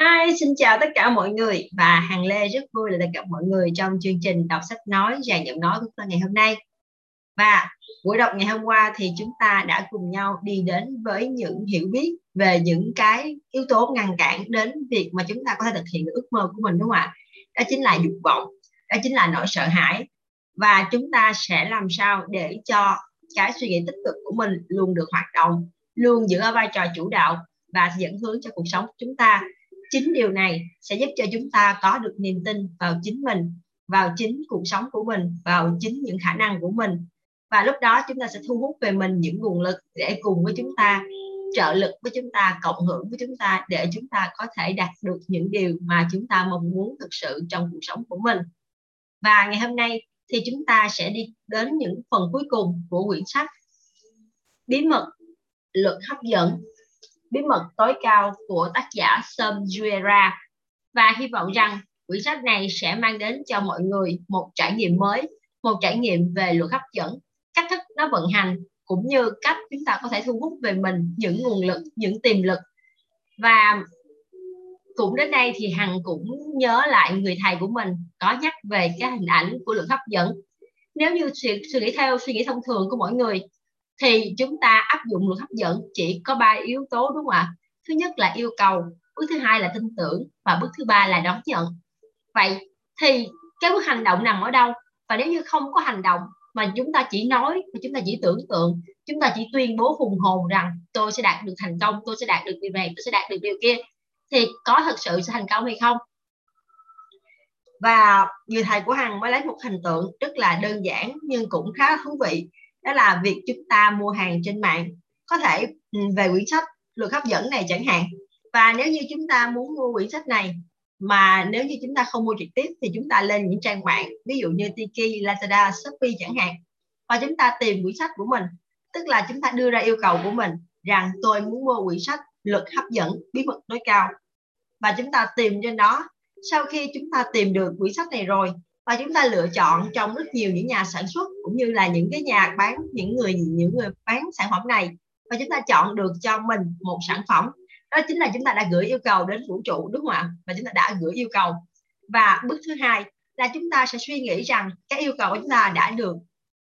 Hi, xin chào tất cả mọi người và hàng Lê rất vui là được gặp mọi người trong chương trình đọc sách nói dàn giọng nói của tôi ngày hôm nay. Và buổi đọc ngày hôm qua thì chúng ta đã cùng nhau đi đến với những hiểu biết về những cái yếu tố ngăn cản đến việc mà chúng ta có thể thực hiện được ước mơ của mình đúng không ạ? Đó chính là dục vọng, đó chính là nỗi sợ hãi và chúng ta sẽ làm sao để cho cái suy nghĩ tích cực của mình luôn được hoạt động, luôn giữ ở vai trò chủ đạo và dẫn hướng cho cuộc sống của chúng ta chính điều này sẽ giúp cho chúng ta có được niềm tin vào chính mình, vào chính cuộc sống của mình, vào chính những khả năng của mình. Và lúc đó chúng ta sẽ thu hút về mình những nguồn lực để cùng với chúng ta, trợ lực với chúng ta, cộng hưởng với chúng ta để chúng ta có thể đạt được những điều mà chúng ta mong muốn thực sự trong cuộc sống của mình. Và ngày hôm nay thì chúng ta sẽ đi đến những phần cuối cùng của quyển sách bí mật, luật hấp dẫn bí mật tối cao của tác giả Sam Juera. Và hy vọng rằng quyển sách này sẽ mang đến cho mọi người một trải nghiệm mới, một trải nghiệm về luật hấp dẫn, cách thức nó vận hành cũng như cách chúng ta có thể thu hút về mình những nguồn lực, những tiềm lực. Và cũng đến đây thì hằng cũng nhớ lại người thầy của mình có nhắc về cái hình ảnh của luật hấp dẫn. Nếu như suy, suy nghĩ theo suy nghĩ thông thường của mỗi người thì chúng ta áp dụng luật hấp dẫn, chỉ có ba yếu tố đúng không ạ? Thứ nhất là yêu cầu, bước thứ hai là tin tưởng và bước thứ ba là đón nhận. Vậy thì cái bước hành động nằm ở đâu? Và nếu như không có hành động mà chúng ta chỉ nói, mà chúng ta chỉ tưởng tượng, chúng ta chỉ tuyên bố hùng hồn rằng tôi sẽ đạt được thành công, tôi sẽ đạt được điều này, tôi sẽ đạt được điều kia, thì có thật sự sẽ thành công hay không? Và người thầy của hằng mới lấy một hình tượng rất là đơn giản nhưng cũng khá thú vị đó là việc chúng ta mua hàng trên mạng có thể ừ, về quyển sách luật hấp dẫn này chẳng hạn. Và nếu như chúng ta muốn mua quyển sách này mà nếu như chúng ta không mua trực tiếp thì chúng ta lên những trang mạng ví dụ như Tiki, Lazada, Shopee chẳng hạn và chúng ta tìm quyển sách của mình. Tức là chúng ta đưa ra yêu cầu của mình rằng tôi muốn mua quyển sách luật hấp dẫn bí mật tối cao. Và chúng ta tìm trên đó. Sau khi chúng ta tìm được quyển sách này rồi và chúng ta lựa chọn trong rất nhiều những nhà sản xuất cũng như là những cái nhà bán, những người những người bán sản phẩm này. Và chúng ta chọn được cho mình một sản phẩm. Đó chính là chúng ta đã gửi yêu cầu đến vũ trụ đúng không ạ và chúng ta đã gửi yêu cầu. Và bước thứ hai là chúng ta sẽ suy nghĩ rằng cái yêu cầu của chúng ta đã được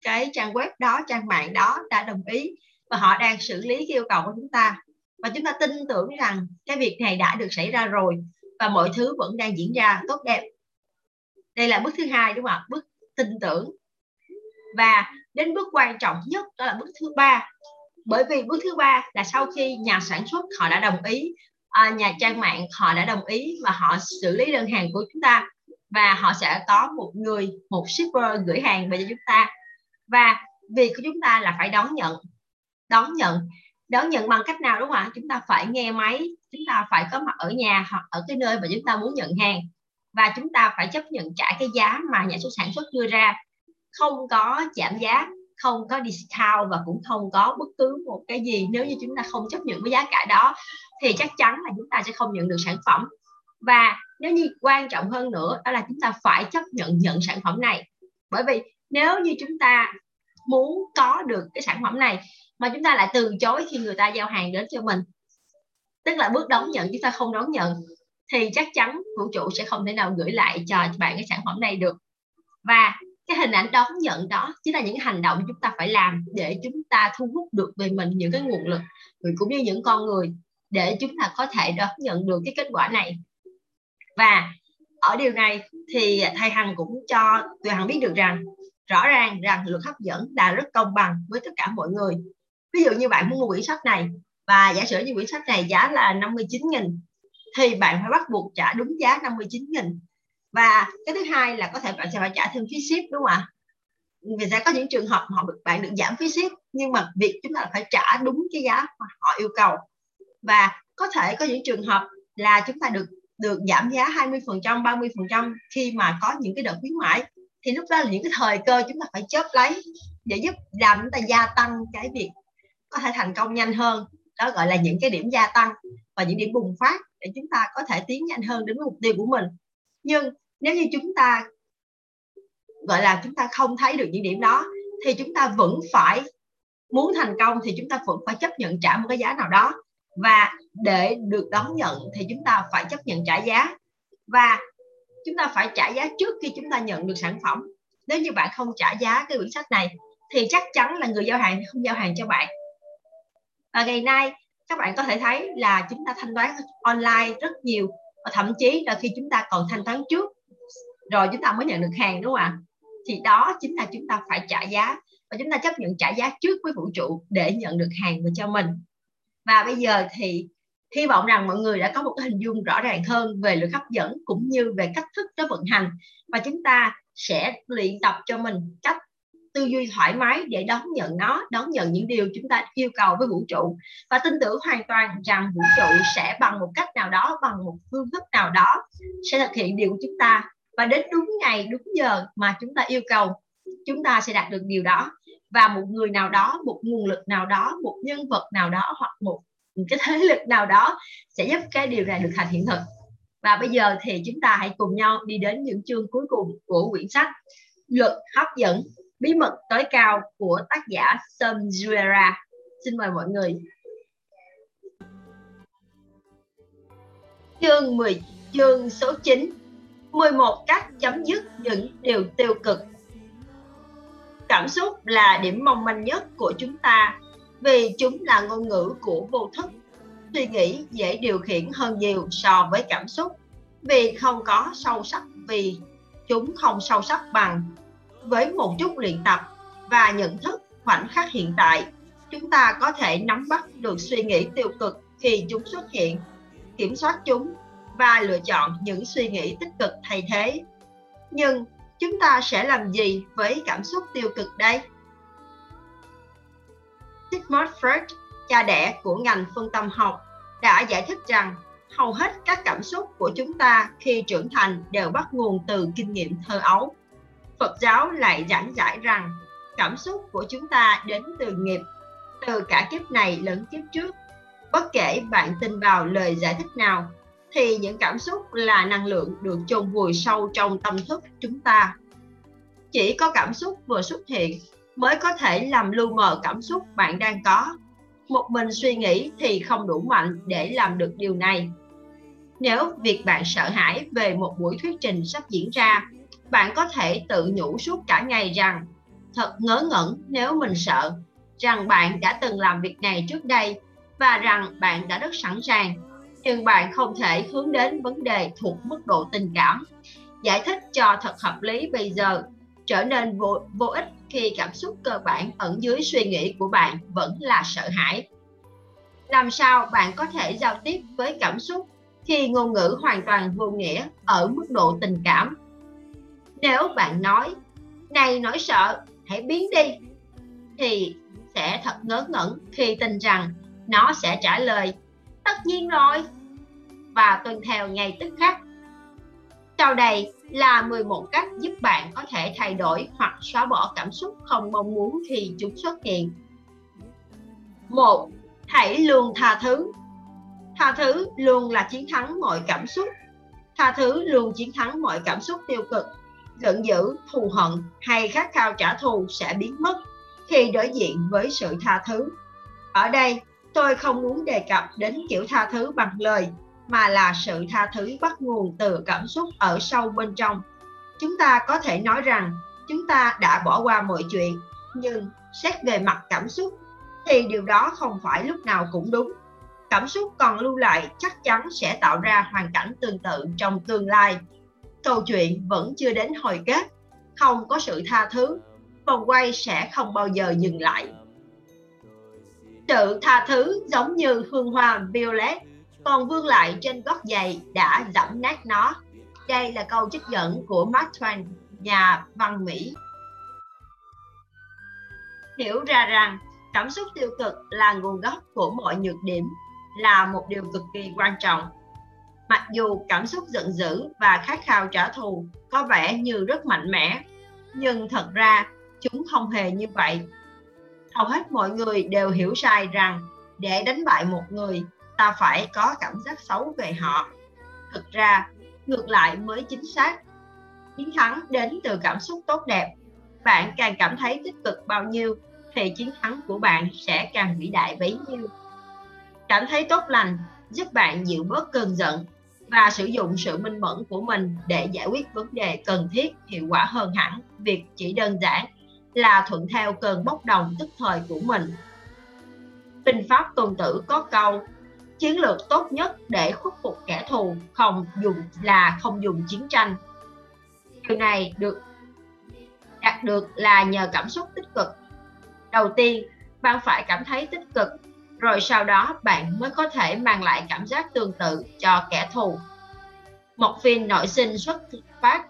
cái trang web đó, trang mạng đó đã đồng ý và họ đang xử lý cái yêu cầu của chúng ta. Và chúng ta tin tưởng rằng cái việc này đã được xảy ra rồi và mọi thứ vẫn đang diễn ra tốt đẹp đây là bước thứ hai đúng không ạ? Bước tin tưởng. Và đến bước quan trọng nhất đó là bước thứ ba. Bởi vì bước thứ ba là sau khi nhà sản xuất họ đã đồng ý à, nhà trang mạng họ đã đồng ý và họ xử lý đơn hàng của chúng ta và họ sẽ có một người một shipper gửi hàng về cho chúng ta. Và việc của chúng ta là phải đón nhận đón nhận đón nhận bằng cách nào đúng không ạ? Chúng ta phải nghe máy chúng ta phải có mặt ở nhà hoặc ở cái nơi mà chúng ta muốn nhận hàng và chúng ta phải chấp nhận trả cái giá mà nhà xuất sản xuất đưa ra. Không có giảm giá, không có discount và cũng không có bất cứ một cái gì. Nếu như chúng ta không chấp nhận với giá cả đó, thì chắc chắn là chúng ta sẽ không nhận được sản phẩm. Và nếu như quan trọng hơn nữa, đó là chúng ta phải chấp nhận nhận sản phẩm này. Bởi vì nếu như chúng ta muốn có được cái sản phẩm này, mà chúng ta lại từ chối khi người ta giao hàng đến cho mình, tức là bước đón nhận, chúng ta không đón nhận thì chắc chắn vũ trụ sẽ không thể nào gửi lại cho bạn cái sản phẩm này được. Và cái hình ảnh đón nhận đó chính là những hành động chúng ta phải làm để chúng ta thu hút được về mình những cái nguồn lực cũng như những con người để chúng ta có thể đón nhận được cái kết quả này. Và ở điều này thì thầy hằng cũng cho tụi hằng biết được rằng, rõ ràng rằng luật hấp dẫn là rất công bằng với tất cả mọi người. Ví dụ như bạn muốn mua quyển sách này, và giả sử như quyển sách này giá là 59 nghìn thì bạn phải bắt buộc trả đúng giá 59 nghìn. Và cái thứ hai là có thể bạn sẽ phải trả thêm phí ship, đúng không ạ? Vì sẽ có những trường hợp họ được, bạn được giảm phí ship, nhưng mà việc chúng ta phải trả đúng cái giá mà họ yêu cầu. Và có thể có những trường hợp là chúng ta được được giảm giá 20 phần trăm 30 phần trăm khi mà có những cái đợt khuyến mãi. Thì lúc đó là những cái thời cơ chúng ta phải chớp lấy để giúp làm chúng ta gia tăng cái việc có thể thành công nhanh hơn. Đó gọi là những cái điểm gia tăng và những điểm bùng phát để chúng ta có thể tiến nhanh hơn đến mục tiêu của mình. Nhưng nếu như chúng ta, gọi là, chúng ta không thấy được những điểm đó, thì chúng ta vẫn phải muốn thành công, thì chúng ta vẫn phải chấp nhận trả một cái giá nào đó. Và để được đón nhận thì chúng ta phải chấp nhận trả giá. Và chúng ta phải trả giá trước khi chúng ta nhận được sản phẩm. Nếu như bạn không trả giá cái quyển sách này, thì chắc chắn là người giao hàng không giao hàng cho bạn. Và ngày nay các bạn có thể thấy là chúng ta thanh toán online rất nhiều. Và thậm chí là khi chúng ta còn thanh toán trước, rồi chúng ta mới nhận được hàng, đúng không ạ? Thì đó chính là chúng ta phải trả giá. Và chúng ta chấp nhận trả giá trước với vũ trụ để nhận được hàng về cho mình. Và bây giờ thì hy vọng rằng mọi người đã có một cái hình dung rõ ràng hơn về lực hấp dẫn cũng như về cách thức nó vận hành. Và chúng ta sẽ luyện tập cho mình cách tư duy thoải mái để đón nhận nó, đón nhận những điều chúng ta yêu cầu với vũ trụ. Và tin tưởng hoàn toàn rằng vũ trụ sẽ bằng một cách nào đó, bằng một phương thức nào đó, sẽ thực hiện điều của chúng ta. Và đến đúng ngày, đúng giờ mà chúng ta yêu cầu, chúng ta sẽ đạt được điều đó. Và một người nào đó, một nguồn lực nào đó, một nhân vật nào đó, hoặc một cái thế lực nào đó sẽ giúp cái điều này được thành hiện thực. Và bây giờ thì chúng ta hãy cùng nhau đi đến những chương cuối cùng của quyển sách luật hấp dẫn bí mật tối cao của tác giả Sam Juera. xin mời mọi người. Chương 10 chương số 9 11 cách chấm dứt những điều tiêu cực. Cảm xúc là điểm mong manh nhất của chúng ta vì chúng là ngôn ngữ của vô thức. Suy nghĩ dễ điều khiển hơn nhiều so với cảm xúc vì không có sâu sắc vì chúng không sâu sắc bằng với một chút luyện tập và nhận thức khoảnh khắc hiện tại chúng ta có thể nắm bắt được suy nghĩ tiêu cực khi chúng xuất hiện kiểm soát chúng và lựa chọn những suy nghĩ tích cực thay thế nhưng chúng ta sẽ làm gì với cảm xúc tiêu cực đây Sigmund Freud, cha đẻ của ngành phân tâm học, đã giải thích rằng hầu hết các cảm xúc của chúng ta khi trưởng thành đều bắt nguồn từ kinh nghiệm thơ ấu. Phật giáo lại giảng giải rằng cảm xúc của chúng ta đến từ nghiệp, từ cả kiếp này lẫn kiếp trước. Bất kể bạn tin vào lời giải thích nào, thì những cảm xúc là năng lượng được chôn vùi sâu trong tâm thức chúng ta. Chỉ có cảm xúc vừa xuất hiện mới có thể làm lu mờ cảm xúc bạn đang có. Một mình suy nghĩ thì không đủ mạnh để làm được điều này. Nếu việc bạn sợ hãi về một buổi thuyết trình sắp diễn ra, bạn có thể tự nhủ suốt cả ngày rằng thật ngớ ngẩn nếu mình sợ, rằng bạn đã từng làm việc này trước đây và rằng bạn đã rất sẵn sàng, nhưng bạn không thể hướng đến vấn đề thuộc mức độ tình cảm. Giải thích cho thật hợp lý bây giờ trở nên vô, vô ích khi cảm xúc cơ bản ẩn dưới suy nghĩ của bạn vẫn là sợ hãi. Làm sao bạn có thể giao tiếp với cảm xúc khi ngôn ngữ hoàn toàn vô nghĩa ở mức độ tình cảm? Nếu bạn nói, này nỗi sợ, hãy biến đi, thì sẽ thật ngớ ngẩn khi tin rằng nó sẽ trả lời, tất nhiên rồi và tuân theo ngay tức khắc sau đây là 11 cách giúp bạn có thể thay đổi hoặc xóa bỏ cảm xúc không mong muốn khi chúng xuất hiện. 1. Hãy luôn tha thứ. Tha thứ luôn là chiến thắng mọi cảm xúc. Tha thứ luôn chiến thắng mọi cảm xúc tiêu cực. Giận dữ, thù hận hay khát khao trả thù sẽ biến mất khi đối diện với sự tha thứ. Ở đây, tôi không muốn đề cập đến kiểu tha thứ bằng lời mà là sự tha thứ bắt nguồn từ cảm xúc ở sâu bên trong. Chúng ta có thể nói rằng chúng ta đã bỏ qua mọi chuyện nhưng xét về mặt cảm xúc thì điều đó không phải lúc nào cũng đúng. Cảm xúc còn lưu lại chắc chắn sẽ tạo ra hoàn cảnh tương tự trong tương lai câu chuyện vẫn chưa đến hồi kết không có sự tha thứ vòng quay sẽ không bao giờ dừng lại sự tha thứ giống như hương hoa violet còn vương lại trên gót giày đã dẫm nát nó. Đây là câu trích dẫn của Mark Twain, nhà văn Mỹ. Hiểu ra rằng cảm xúc tiêu cực là nguồn gốc của mọi nhược điểm là một điều cực kỳ quan trọng. Mặc dù cảm xúc giận dữ và khát khao trả thù có vẻ như rất mạnh mẽ, nhưng thật ra chúng không hề như vậy. Hầu hết mọi người đều hiểu sai rằng để đánh bại một người ta phải có cảm giác xấu về họ. Thực ra ngược lại mới chính xác. Chiến thắng đến từ cảm xúc tốt đẹp. Bạn càng cảm thấy tích cực bao nhiêu thì chiến thắng của bạn sẽ càng vĩ đại bấy nhiêu. Cảm thấy tốt lành giúp bạn dịu bớt cơn giận và sử dụng sự minh mẫn của mình để giải quyết vấn đề cần thiết hiệu quả hơn hẳn việc chỉ đơn giản là thuận theo cơn bốc đồng tức thời của mình. Binh pháp tôn tử có câu chiến lược tốt nhất để khuất phục kẻ thù không dùng là không dùng chiến tranh. Điều này được đạt được là nhờ cảm xúc tích cực. Đầu tiên, bạn phải cảm thấy tích cực, rồi sau đó bạn mới có thể mang lại cảm giác tương tự cho kẻ thù. Một phiên nội sinh xuất phát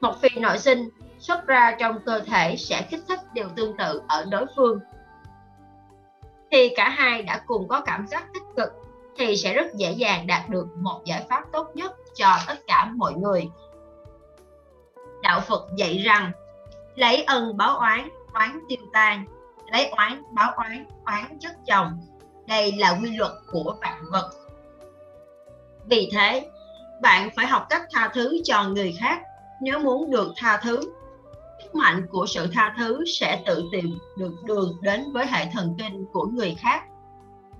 Một phiên nội sinh xuất ra trong cơ thể sẽ kích thích điều tương tự ở đối phương. Khi cả hai đã cùng có cảm giác tích cực thì sẽ rất dễ dàng đạt được một giải pháp tốt nhất cho tất cả mọi người. Đạo Phật dạy rằng lấy ân báo oán, oán tiêu tan, lấy oán báo oán, oán chất chồng. Đây là quy luật của vạn vật. Vì thế, bạn phải học cách tha thứ cho người khác. Nếu muốn được tha thứ sức mạnh của sự tha thứ sẽ tự tìm được đường đến với hệ thần kinh của người khác.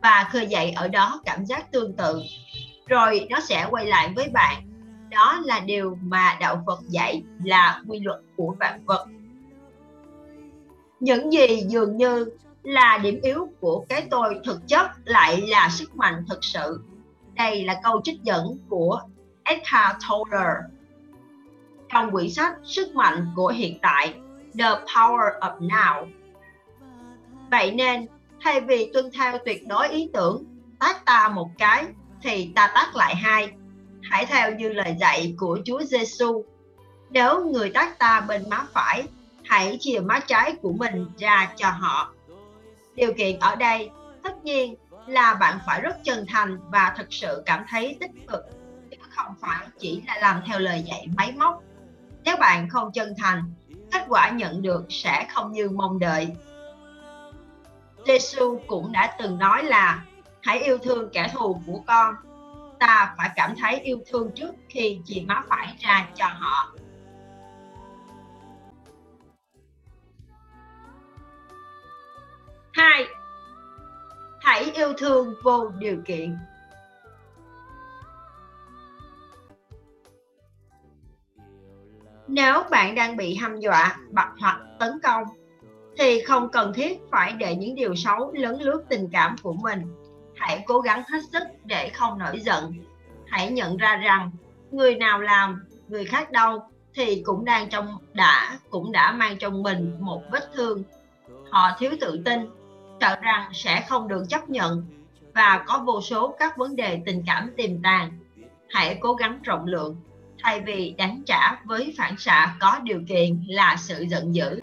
Và khơi dậy ở đó cảm giác tương tự. Rồi nó sẽ quay lại với bạn. Đó là điều mà đạo phật dạy là quy luật của vạn vật những gì dường như là điểm yếu của cái tôi thực chất lại là sức mạnh thực sự đây là câu trích dẫn của Eckhart Tolle trong quyển sách Sức mạnh của hiện tại The Power of Now. Vậy nên, thay vì tuân theo tuyệt đối ý tưởng tác ta một cái thì ta tác lại hai. Hãy theo như lời dạy của Chúa Giêsu. Nếu người tác ta bên má phải, hãy chia má trái của mình ra cho họ. Điều kiện ở đây, tất nhiên là bạn phải rất chân thành và thực sự cảm thấy tích cực. Chứ không phải chỉ là làm theo lời dạy máy móc. Nếu bạn không chân thành, kết quả nhận được sẽ không như mong đợi. Giêsu cũng đã từng nói là, hãy yêu thương kẻ thù của con. Ta phải cảm thấy yêu thương trước khi chìa má phải ra cho họ. Hai hãy yêu thương vô điều kiện Nếu bạn đang bị hăm dọa, bật hoặc tấn công, thì không cần thiết phải để những điều xấu lấn lướt tình cảm của mình. Hãy cố gắng hết sức để không nổi giận. Hãy nhận ra rằng người nào làm, người khác đâu thì cũng đang trong đã cũng đã mang trong mình một vết thương. Họ thiếu tự tin, sợ rằng sẽ không được chấp nhận và có vô số các vấn đề tình cảm tiềm tàng. Hãy cố gắng rộng lượng, thay vì đánh trả với phản xạ có điều kiện là sự giận dữ.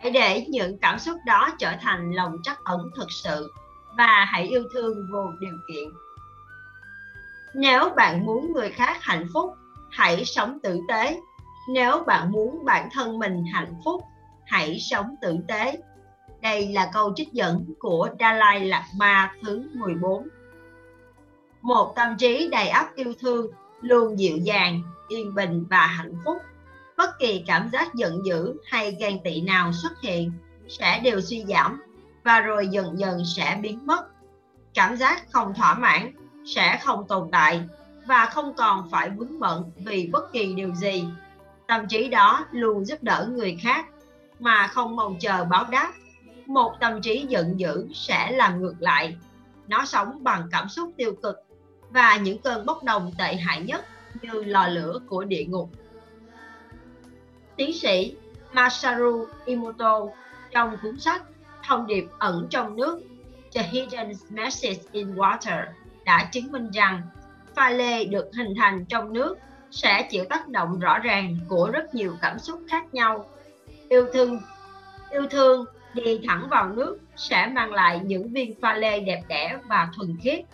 Hãy để những cảm xúc đó trở thành lòng trắc ẩn thực sự và hãy yêu thương vô điều kiện. Nếu bạn muốn người khác hạnh phúc, hãy sống tử tế. Nếu bạn muốn bản thân mình hạnh phúc hãy sống tử tế. Đây là câu trích dẫn của Dalai Lama thứ 14 một tâm trí đầy ắp yêu thương, luôn dịu dàng, yên bình và hạnh phúc. Bất kỳ cảm giác giận dữ hay ghen tị nào xuất hiện sẽ đều suy giảm và rồi dần dần sẽ biến mất. Cảm giác không thỏa mãn sẽ không tồn tại và không còn phải vướng bận vì bất kỳ điều gì. Tâm trí đó luôn giúp đỡ người khác mà không mong chờ báo đáp một tâm trí giận dữ sẽ làm ngược lại nó sống bằng cảm xúc tiêu cực và những cơn bốc đồng tệ hại nhất như lò lửa của địa ngục. Tiến sĩ Masaru Emoto trong cuốn sách Thông điệp ẩn trong nước, The Hidden Message in Water, đã chứng minh rằng pha lê được hình thành trong nước sẽ chịu tác động rõ ràng của rất nhiều cảm xúc khác nhau. Yêu thương yêu thương đi thẳng vào nước sẽ mang lại những viên pha lê đẹp đẽ và thuần khiết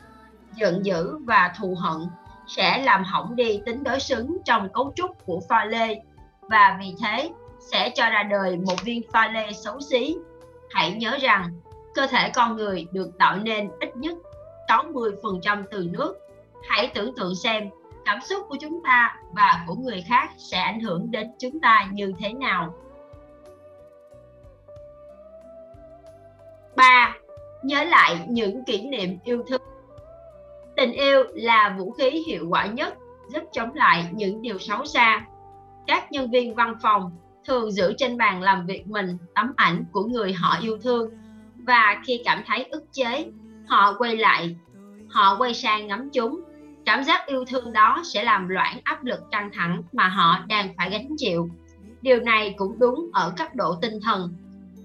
giận dữ và thù hận sẽ làm hỏng đi tính đối xứng trong cấu trúc của pha lê và vì thế sẽ cho ra đời một viên pha lê xấu xí. Hãy nhớ rằng, cơ thể con người được tạo nên ít nhất 80% từ nước. Hãy tưởng tượng xem cảm xúc của chúng ta và của người khác sẽ ảnh hưởng đến chúng ta như thế nào. 3. nhớ lại những kỷ niệm yêu thương. Tình yêu là vũ khí hiệu quả nhất, giúp chống lại những điều xấu xa. Các nhân viên văn phòng thường giữ trên bàn làm việc mình tấm ảnh của người họ yêu thương. Và khi cảm thấy ức chế, họ quay lại, họ quay sang ngắm chúng. Cảm giác yêu thương đó sẽ làm loãng áp lực căng thẳng mà họ đang phải gánh chịu. Điều này cũng đúng ở cấp độ tinh thần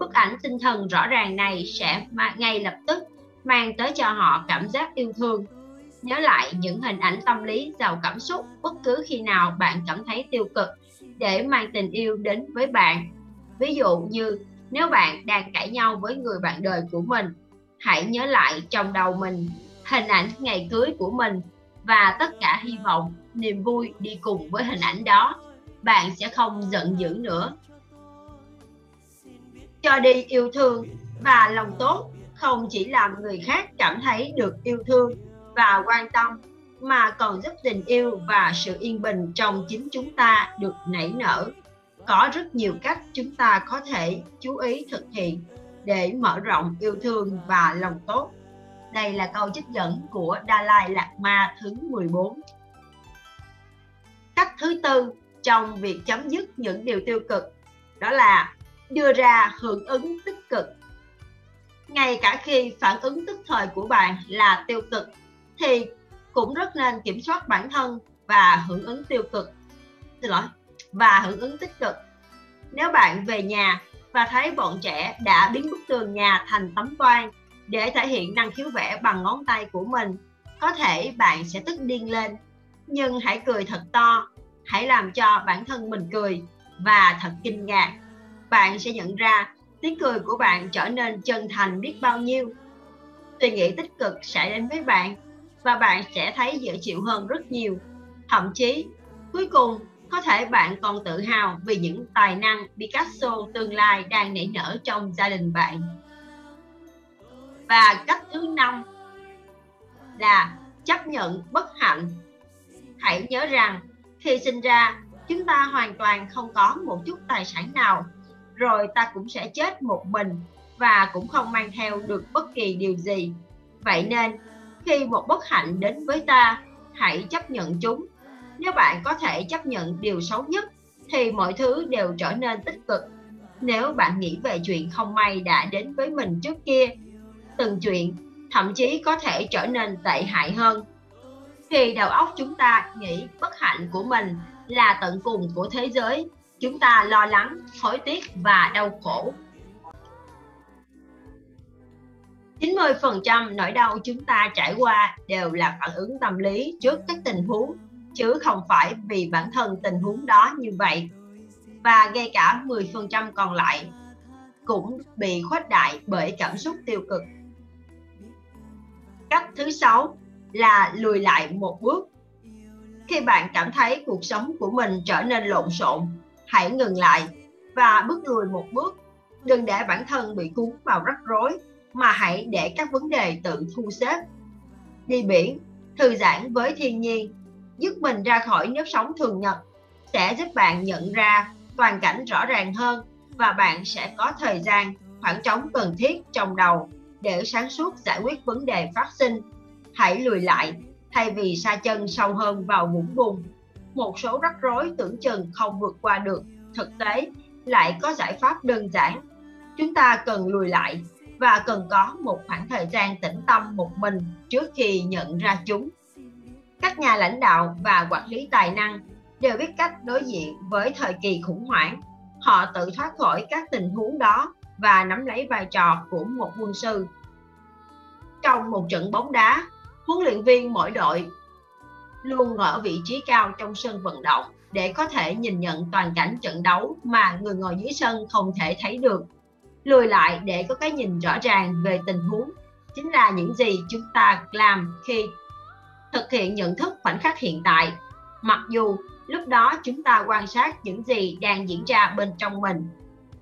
bức ảnh tinh thần rõ ràng này sẽ ngay lập tức mang tới cho họ cảm giác yêu thương. Nhớ lại những hình ảnh tâm lý, giàu cảm xúc, bất cứ khi nào bạn cảm thấy tiêu cực để mang tình yêu đến với bạn. Ví dụ như, nếu bạn đang cãi nhau với người bạn đời của mình, hãy nhớ lại trong đầu mình hình ảnh ngày cưới của mình và tất cả hy vọng, niềm vui đi cùng với hình ảnh đó. Bạn sẽ không giận dữ nữa cho đi yêu thương và lòng tốt, không chỉ làm người khác cảm thấy được yêu thương và quan tâm, mà còn giúp tình yêu và sự yên bình trong chính chúng ta được nảy nở. Có rất nhiều cách chúng ta có thể chú ý thực hiện để mở rộng yêu thương và lòng tốt. Đây là câu trích dẫn của Dalai Lama Ma thứ 14 cách thứ tư trong việc chấm dứt những điều tiêu cực, đó là đưa ra hưởng ứng tích cực. Ngay cả khi phản ứng tức thời của bạn là tiêu cực, thì cũng rất nên kiểm soát bản thân và hưởng ứng tiêu cực. Xin lỗi, và hưởng ứng tích cực. Nếu bạn về nhà và thấy bọn trẻ đã biến bức tường nhà thành tấm toan để thể hiện năng khiếu vẽ bằng ngón tay của mình, có thể bạn sẽ tức điên lên. Nhưng hãy cười thật to, hãy làm cho bản thân mình cười và thật kinh ngạc bạn sẽ nhận ra tiếng cười của bạn trở nên chân thành biết bao nhiêu. Suy nghĩ tích cực sẽ đến với bạn và bạn sẽ thấy dễ chịu hơn rất nhiều. Thậm chí, cuối cùng, có thể bạn còn tự hào vì những tài năng Picasso tương lai đang nảy nở trong gia đình bạn. Và cách thứ năm là chấp nhận bất hạnh. Hãy nhớ rằng khi sinh ra, chúng ta hoàn toàn không có một chút tài sản nào rồi ta cũng sẽ chết một mình và cũng không mang theo được bất kỳ điều gì. Vậy nên, khi một bất hạnh đến với ta, hãy chấp nhận chúng. Nếu bạn có thể chấp nhận điều xấu nhất, thì mọi thứ đều trở nên tích cực. Nếu bạn nghĩ về chuyện không may đã đến với mình trước kia, từng chuyện thậm chí có thể trở nên tệ hại hơn. Khi đầu óc chúng ta nghĩ bất hạnh của mình là tận cùng của thế giới chúng ta lo lắng, hối tiếc và đau khổ. 90% nỗi đau chúng ta trải qua đều là phản ứng tâm lý trước các tình huống, chứ không phải vì bản thân tình huống đó như vậy. Và ngay cả 10% còn lại cũng bị khuếch đại bởi cảm xúc tiêu cực. Cách thứ sáu là lùi lại một bước. Khi bạn cảm thấy cuộc sống của mình trở nên lộn xộn hãy ngừng lại và bước lùi một bước. Đừng để bản thân bị cuốn vào rắc rối, mà hãy để các vấn đề tự thu xếp. Đi biển, thư giãn với thiên nhiên dứt mình ra khỏi nếp sống thường nhật, sẽ giúp bạn nhận ra toàn cảnh rõ ràng hơn và bạn sẽ có thời gian, khoảng trống cần thiết trong đầu để sáng suốt giải quyết vấn đề phát sinh. Hãy lùi lại, thay vì sa chân sâu hơn vào vũng bùn một số rắc rối tưởng chừng không vượt qua được. Thực tế, lại có giải pháp đơn giản. Chúng ta cần lùi lại và cần có một khoảng thời gian tĩnh tâm một mình trước khi nhận ra chúng. Các nhà lãnh đạo và quản lý tài năng đều biết cách đối diện với thời kỳ khủng hoảng. Họ tự thoát khỏi các tình huống đó và nắm lấy vai trò của một quân sư. Trong một trận bóng đá, huấn luyện viên mỗi đội luôn ở vị trí cao trong sân vận động để có thể nhìn nhận toàn cảnh trận đấu mà người ngồi dưới sân không thể thấy được. Lùi lại để có cái nhìn rõ ràng về tình huống chính là những gì chúng ta làm khi thực hiện nhận thức khoảnh khắc hiện tại. Mặc dù lúc đó chúng ta quan sát những gì đang diễn ra bên trong mình,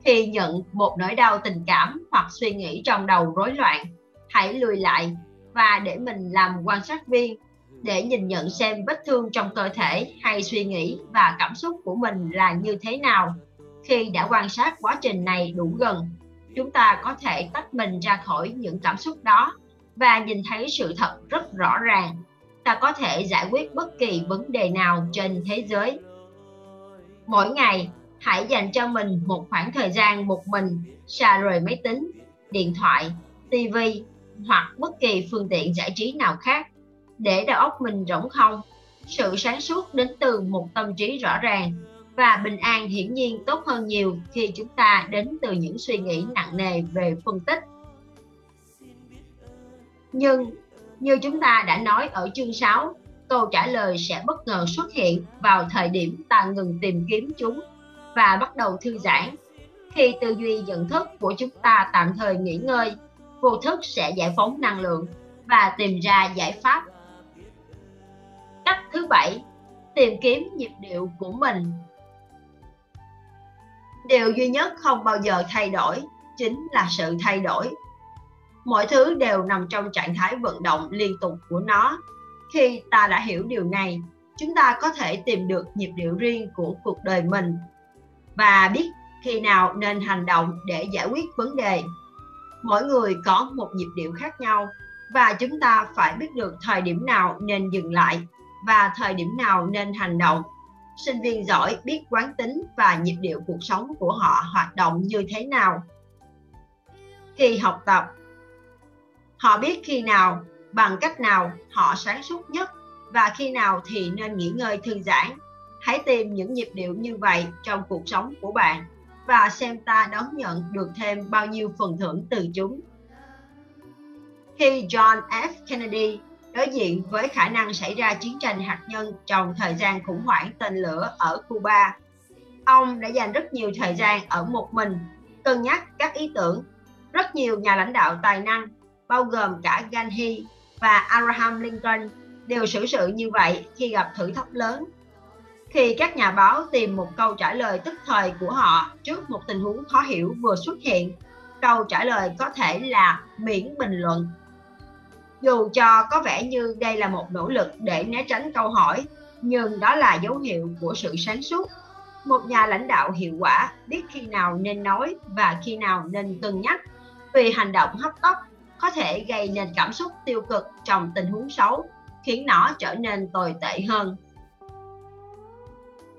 khi nhận một nỗi đau tình cảm hoặc suy nghĩ trong đầu rối loạn, hãy lùi lại và để mình làm quan sát viên để nhìn nhận xem vết thương trong cơ thể hay suy nghĩ và cảm xúc của mình là như thế nào. Khi đã quan sát quá trình này đủ gần, chúng ta có thể tách mình ra khỏi những cảm xúc đó và nhìn thấy sự thật rất rõ ràng. Ta có thể giải quyết bất kỳ vấn đề nào trên thế giới. Mỗi ngày, hãy dành cho mình một khoảng thời gian một mình, xa rời máy tính, điện thoại tv hoặc bất kỳ phương tiện giải trí nào khác để đầu óc mình rỗng không sự sáng suốt đến từ một tâm trí rõ ràng và bình an hiển nhiên tốt hơn nhiều khi chúng ta đến từ những suy nghĩ nặng nề về phân tích nhưng như chúng ta đã nói ở chương 6, câu trả lời sẽ bất ngờ xuất hiện vào thời điểm ta ngừng tìm kiếm chúng và bắt đầu thư giãn. Khi tư duy nhận thức của chúng ta tạm thời nghỉ ngơi, vô thức sẽ giải phóng năng lượng và tìm ra giải pháp. Cách thứ bảy, tìm kiếm nhịp điệu của mình. Điều duy nhất không bao giờ thay đổi chính là sự thay đổi. Mọi thứ đều nằm trong trạng thái vận động liên tục của nó. Khi ta đã hiểu điều này chúng ta có thể tìm được nhịp điệu riêng của cuộc đời mình. Và biết khi nào nên hành động để giải quyết vấn đề. Mỗi người có một nhịp điệu khác nhau và chúng ta phải biết được thời điểm nào nên dừng lại và thời điểm nào nên hành động. Sinh viên giỏi biết quán tính và nhịp điệu cuộc sống của họ hoạt động như thế nào. Khi học tập, họ biết khi nào, bằng cách nào họ sáng suốt nhất và khi nào thì nên nghỉ ngơi thư giãn. Hãy tìm những nhịp điệu như vậy trong cuộc sống của bạn và xem ta đón nhận được thêm bao nhiêu phần thưởng từ chúng. Khi John F. Kennedy đối diện với khả năng xảy ra chiến tranh hạt nhân trong thời gian khủng hoảng tên lửa ở Cuba. Ông đã dành rất nhiều thời gian ở một mình, cân nhắc các ý tưởng. Rất nhiều nhà lãnh đạo tài năng bao gồm cả Gandhi và Abraham Lincoln đều xử sự như vậy khi gặp thử thách lớn. Khi các nhà báo tìm một câu trả lời tức thời của họ trước một tình huống khó hiểu vừa xuất hiện, câu trả lời có thể là miễn bình luận. Dù cho có vẻ như đây là một nỗ lực để né tránh câu hỏi, nhưng đó là dấu hiệu của sự sáng suốt. Một nhà lãnh đạo hiệu quả biết khi nào nên nói và khi nào nên cân nhắc vì hành động hấp tấp có thể gây nên cảm xúc tiêu cực trong tình huống xấu, khiến nó trở nên tồi tệ hơn.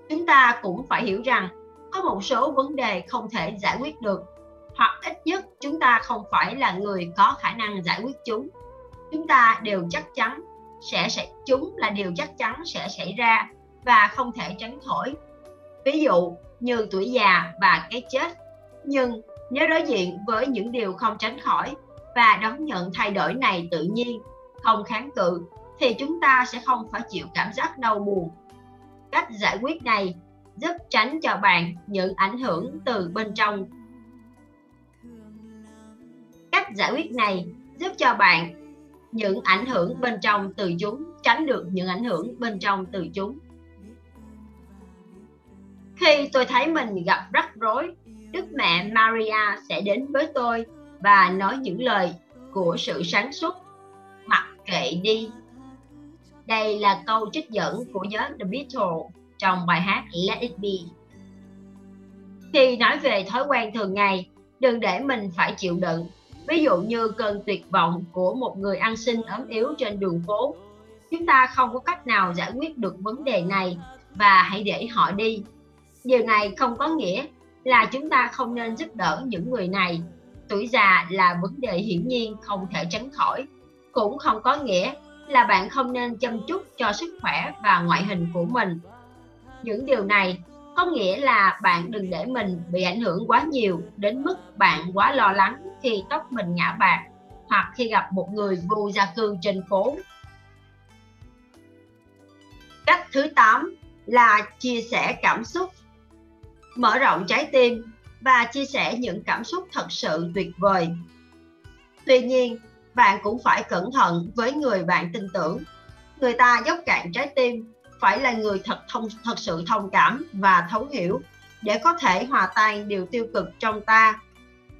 Chúng ta cũng phải hiểu rằng có một số vấn đề không thể giải quyết được, hoặc ít nhất chúng ta không phải là người có khả năng giải quyết chúng. Chúng ta đều chắc chắn sẽ sẽ chúng là điều chắc chắn sẽ xảy ra và không thể tránh khỏi. Ví dụ như tuổi già và cái chết. Nhưng nếu đối diện với những điều không tránh khỏi và đón nhận thay đổi này tự nhiên, không kháng cự, thì chúng ta sẽ không phải chịu cảm giác đau buồn cách giải quyết này giúp tránh cho bạn những ảnh hưởng từ bên trong cách giải quyết này giúp cho bạn những ảnh hưởng bên trong từ chúng tránh được những ảnh hưởng bên trong từ chúng khi tôi thấy mình gặp rắc rối đức mẹ maria sẽ đến với tôi và nói những lời của sự sáng suốt mặc kệ đi đây là câu trích dẫn của nhóm The Beatles trong bài hát Let It Be. Khi nói về thói quen thường ngày, đừng để mình phải chịu đựng. Ví dụ như cơn tuyệt vọng của một người ăn xin ốm yếu trên đường phố. Chúng ta không có cách nào giải quyết được vấn đề này và hãy để họ đi. Điều này không có nghĩa là chúng ta không nên giúp đỡ những người này tuổi già là vấn đề hiển nhiên, không thể tránh khỏi cũng không có nghĩa là bạn không nên chăm chút cho sức khỏe và ngoại hình của mình những điều này có nghĩa là bạn đừng để mình bị ảnh hưởng quá nhiều đến mức bạn quá lo lắng khi tóc mình ngã bạc hoặc khi gặp một người vô gia cư trên phố cách thứ 8 là chia sẻ cảm xúc mở rộng trái tim và chia sẻ những cảm xúc thật sự tuyệt vời. Tuy nhiên, bạn cũng phải cẩn thận với người bạn tin tưởng. Người ta dốc cạn trái tim phải là người thật thông thật sự thông cảm và thấu hiểu để có thể hòa tan điều tiêu cực trong ta.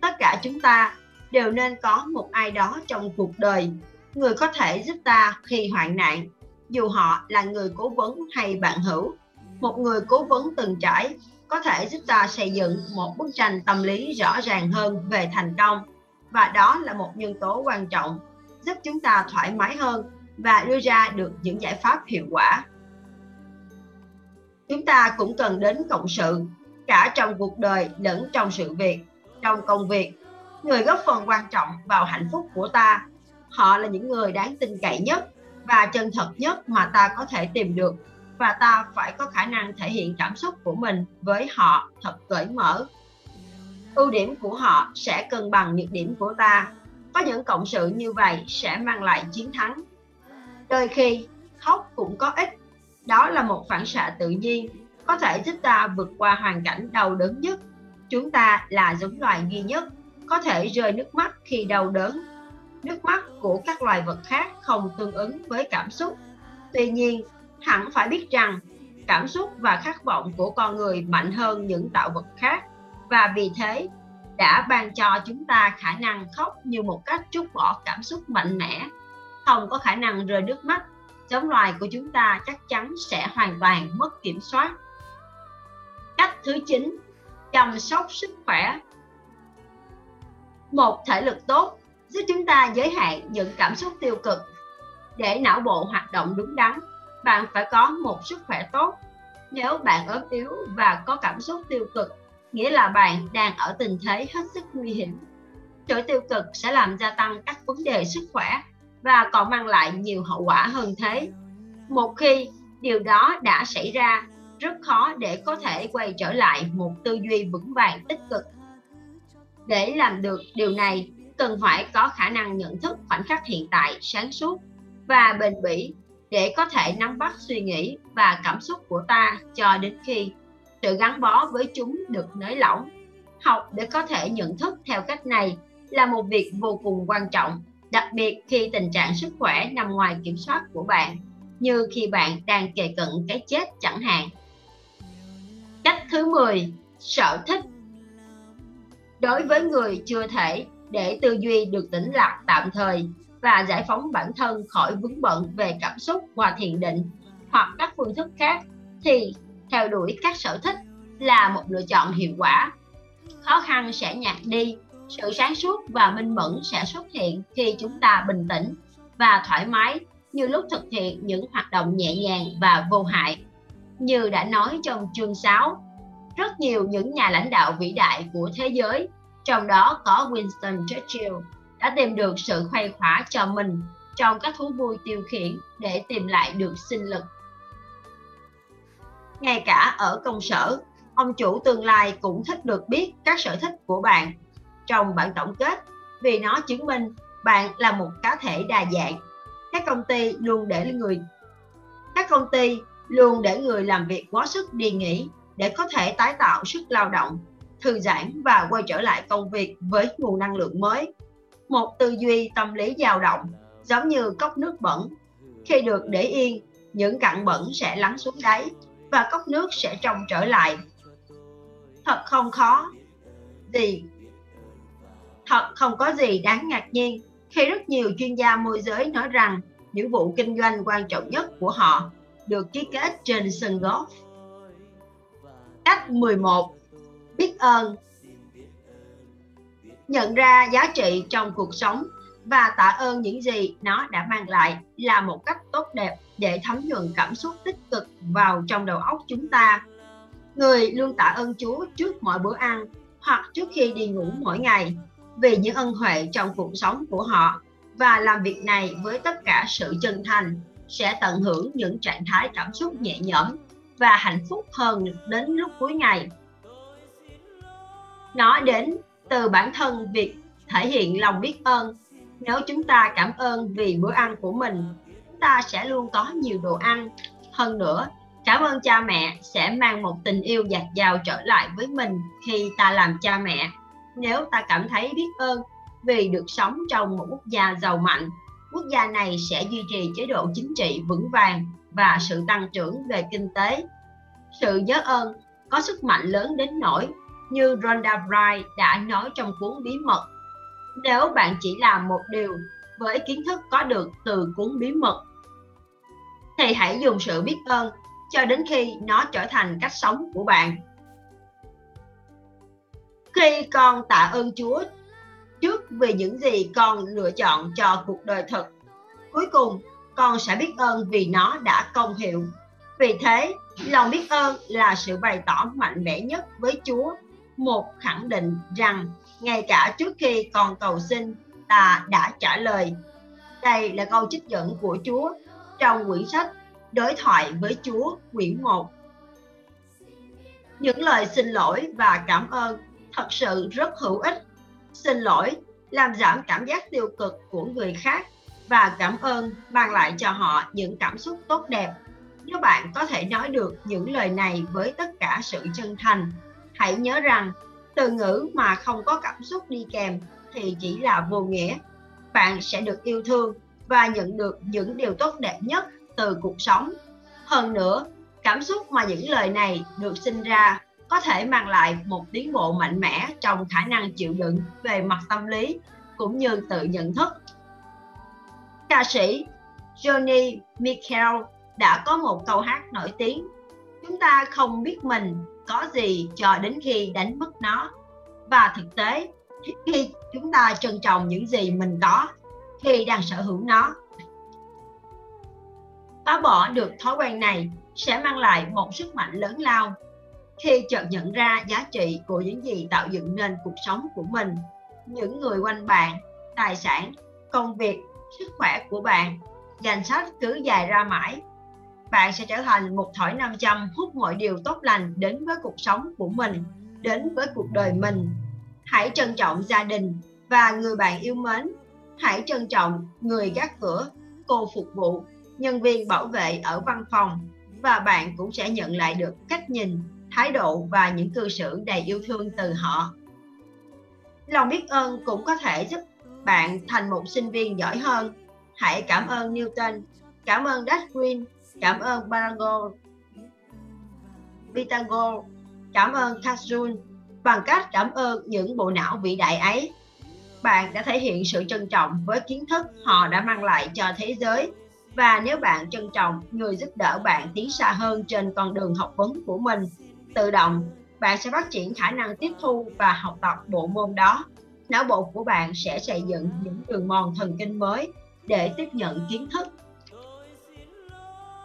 Tất cả chúng ta đều nên có một ai đó trong cuộc đời, người có thể giúp ta khi hoạn nạn, dù họ là người cố vấn hay bạn hữu. Một người cố vấn từng trải có thể giúp ta xây dựng một bức tranh tâm lý rõ ràng hơn về thành công và đó là một nhân tố quan trọng giúp chúng ta thoải mái hơn và đưa ra được những giải pháp hiệu quả chúng ta cũng cần đến cộng sự, cả trong cuộc đời lẫn trong sự việc, trong công việc. Người góp phần quan trọng vào hạnh phúc của ta. Họ là những người đáng tin cậy nhất và chân thật nhất mà ta có thể tìm được. Và ta phải có khả năng thể hiện cảm xúc của mình với họ thật cởi mở. Ưu điểm của họ sẽ cân bằng nhược điểm của ta. Có những cộng sự như vậy sẽ mang lại chiến thắng. Đôi khi, khóc cũng có ích đó là một phản xạ tự nhiên, có thể giúp ta vượt qua hoàn cảnh đau đớn nhất. Chúng ta là giống loài duy nhất, có thể rơi nước mắt khi đau đớn. Nước mắt của các loài vật khác không tương ứng với cảm xúc. Tuy nhiên, hẳn phải biết rằng, cảm xúc và khát vọng của con người mạnh hơn những tạo vật khác. Và vì thế, đã ban cho chúng ta khả năng khóc như một cách trút bỏ cảm xúc mạnh mẽ. Không có khả năng rơi nước mắt giống loài của chúng ta chắc chắn sẽ hoàn toàn mất kiểm soát. Cách thứ 9 chăm sóc sức khỏe. Một thể lực tốt giúp chúng ta giới hạn những cảm xúc tiêu cực để não bộ hoạt động đúng đắn. Bạn phải có một sức khỏe tốt. Nếu bạn ốm yếu và có cảm xúc tiêu cực, nghĩa là bạn đang ở tình thế hết sức nguy hiểm sự tiêu cực sẽ làm gia tăng các vấn đề sức khỏe và còn mang lại nhiều hậu quả hơn thế. Một khi điều đó đã xảy ra, rất khó để có thể quay trở lại một tư duy vững vàng, tích cực. Để làm được điều này, cần phải có khả năng nhận thức khoảnh khắc hiện tại, sáng suốt và bền bỉ để có thể nắm bắt suy nghĩ và cảm xúc của ta cho đến khi sự gắn bó với chúng được nới lỏng. Học để có thể nhận thức theo cách này là một việc vô cùng quan trọng đặc biệt khi tình trạng sức khỏe nằm ngoài kiểm soát của bạn, như khi bạn đang kề cận cái chết chẳng hạn. Cách thứ 10 sở thích. Đối với người chưa thể để tư duy được tĩnh lặng tạm thời và giải phóng bản thân khỏi vướng bận về cảm xúc và thiền định hoặc các phương thức khác, thì theo đuổi các sở thích là một lựa chọn hiệu quả. Khó khăn sẽ nhạt đi sự sáng suốt và minh mẫn sẽ xuất hiện khi chúng ta bình tĩnh và thoải mái như lúc thực hiện những hoạt động nhẹ nhàng và vô hại như đã nói trong chương 6 rất nhiều những nhà lãnh đạo vĩ đại của thế giới trong đó có Winston Churchill đã tìm được sự khuây khỏa cho mình trong các thú vui tiêu khiển để tìm lại được sinh lực. Ngay cả ở công sở, ông chủ tương lai cũng thích được biết các sở thích của bạn trong bản tổng kết. Vì nó chứng minh bạn là một cá thể đa dạng. Các công ty luôn để người các công ty luôn để người làm việc quá sức đi nghỉ để có thể tái tạo sức lao động, thư giãn và quay trở lại công việc với nguồn năng lượng mới. Một tư duy tâm lý dao động giống như cốc nước bẩn. Khi được để yên những cặn bẩn sẽ lắng xuống đáy và cốc nước sẽ trong trở lại. Thật không khó. Gì thật không có gì đáng ngạc nhiên khi rất nhiều chuyên gia môi giới nói rằng những vụ kinh doanh quan trọng nhất của họ được ký kết trên sân golf. Cách 11. Biết ơn nhận ra giá trị trong cuộc sống và tạ ơn những gì nó đã mang lại là một cách tốt đẹp để thấm nhuận cảm xúc tích cực vào trong đầu óc chúng ta người luôn tạ ơn chúa trước mọi bữa ăn hoặc trước khi đi ngủ mỗi ngày về những ân huệ trong cuộc sống của họ và làm việc này với tất cả sự chân thành sẽ tận hưởng những trạng thái cảm xúc nhẹ nhõm và hạnh phúc hơn đến lúc cuối ngày. Nói đến từ bản thân việc thể hiện lòng biết ơn. Nếu chúng ta cảm ơn vì bữa ăn của mình, chúng ta sẽ luôn có nhiều đồ ăn. Hơn nữa, cảm ơn cha mẹ sẽ mang một tình yêu dạt dào trở lại với mình khi ta làm cha mẹ nếu ta cảm thấy biết ơn vì được sống trong một quốc gia giàu mạnh quốc gia này sẽ duy trì chế độ chính trị vững vàng và sự tăng trưởng về kinh tế sự nhớ ơn có sức mạnh lớn đến nỗi như Rhonda Wright đã nói trong cuốn bí mật. Nếu bạn chỉ làm một điều với kiến thức có được từ cuốn bí mật, thì hãy dùng sự biết ơn cho đến khi nó trở thành cách sống của bạn khi con tạ ơn Chúa trước về những gì con lựa chọn cho cuộc đời thật. Cuối cùng, con sẽ biết ơn vì nó đã công hiệu. Vì thế, lòng biết ơn là sự bày tỏ mạnh mẽ nhất với Chúa, một khẳng định rằng ngay cả trước khi con cầu xin, ta đã trả lời. Đây là câu trích dẫn của Chúa trong quyển sách Đối thoại với Chúa quyển 1. Những lời xin lỗi và cảm ơn thật sự rất hữu ích. Xin lỗi làm giảm cảm giác tiêu cực của người khác và cảm ơn mang lại cho họ những cảm xúc tốt đẹp. Nếu bạn có thể nói được những lời này với tất cả sự chân thành, hãy nhớ rằng từ ngữ mà không có cảm xúc đi kèm thì chỉ là vô nghĩa. Bạn sẽ được yêu thương và nhận được những điều tốt đẹp nhất từ cuộc sống. Hơn nữa, cảm xúc mà những lời này được sinh ra có thể mang lại một tiến bộ mạnh mẽ trong khả năng chịu đựng về mặt tâm lý cũng như tự nhận thức. Ca sĩ Johnny Mitchell đã có một câu hát nổi tiếng Chúng ta không biết mình có gì cho đến khi đánh mất nó. Và thực tế, khi chúng ta trân trọng những gì mình có khi đang sở hữu nó phá bỏ được thói quen này sẽ mang lại một sức mạnh lớn lao khi chợt nhận ra giá trị của những gì tạo dựng nên cuộc sống của mình. Những người quanh bạn, tài sản, công việc, sức khỏe của bạn, danh sách cứ dài ra mãi. Bạn sẽ trở thành một thỏi nam châm hút mọi điều tốt lành đến với cuộc sống của mình, đến với cuộc đời mình. Hãy trân trọng gia đình và người bạn yêu mến. Hãy trân trọng người gác cửa, cô phục vụ, nhân viên bảo vệ ở văn phòng và bạn cũng sẽ nhận lại được cách nhìn thái độ và những cư xử đầy yêu thương từ họ. Lòng biết ơn cũng có thể giúp bạn thành một sinh viên giỏi hơn. Hãy cảm ơn newton cảm ơn darwin cảm ơn Pythagore, Pythagore cảm ơn Kazun bằng cách cảm ơn những bộ não vĩ đại ấy bạn đã thể hiện sự trân trọng với kiến thức họ đã mang lại cho thế giới. Và nếu bạn trân trọng người giúp đỡ bạn tiến xa hơn trên con đường học vấn của mình tự động, bạn sẽ phát triển khả năng tiếp thu và học tập bộ môn đó. Não bộ của bạn sẽ xây dựng những đường mòn thần kinh mới để tiếp nhận kiến thức.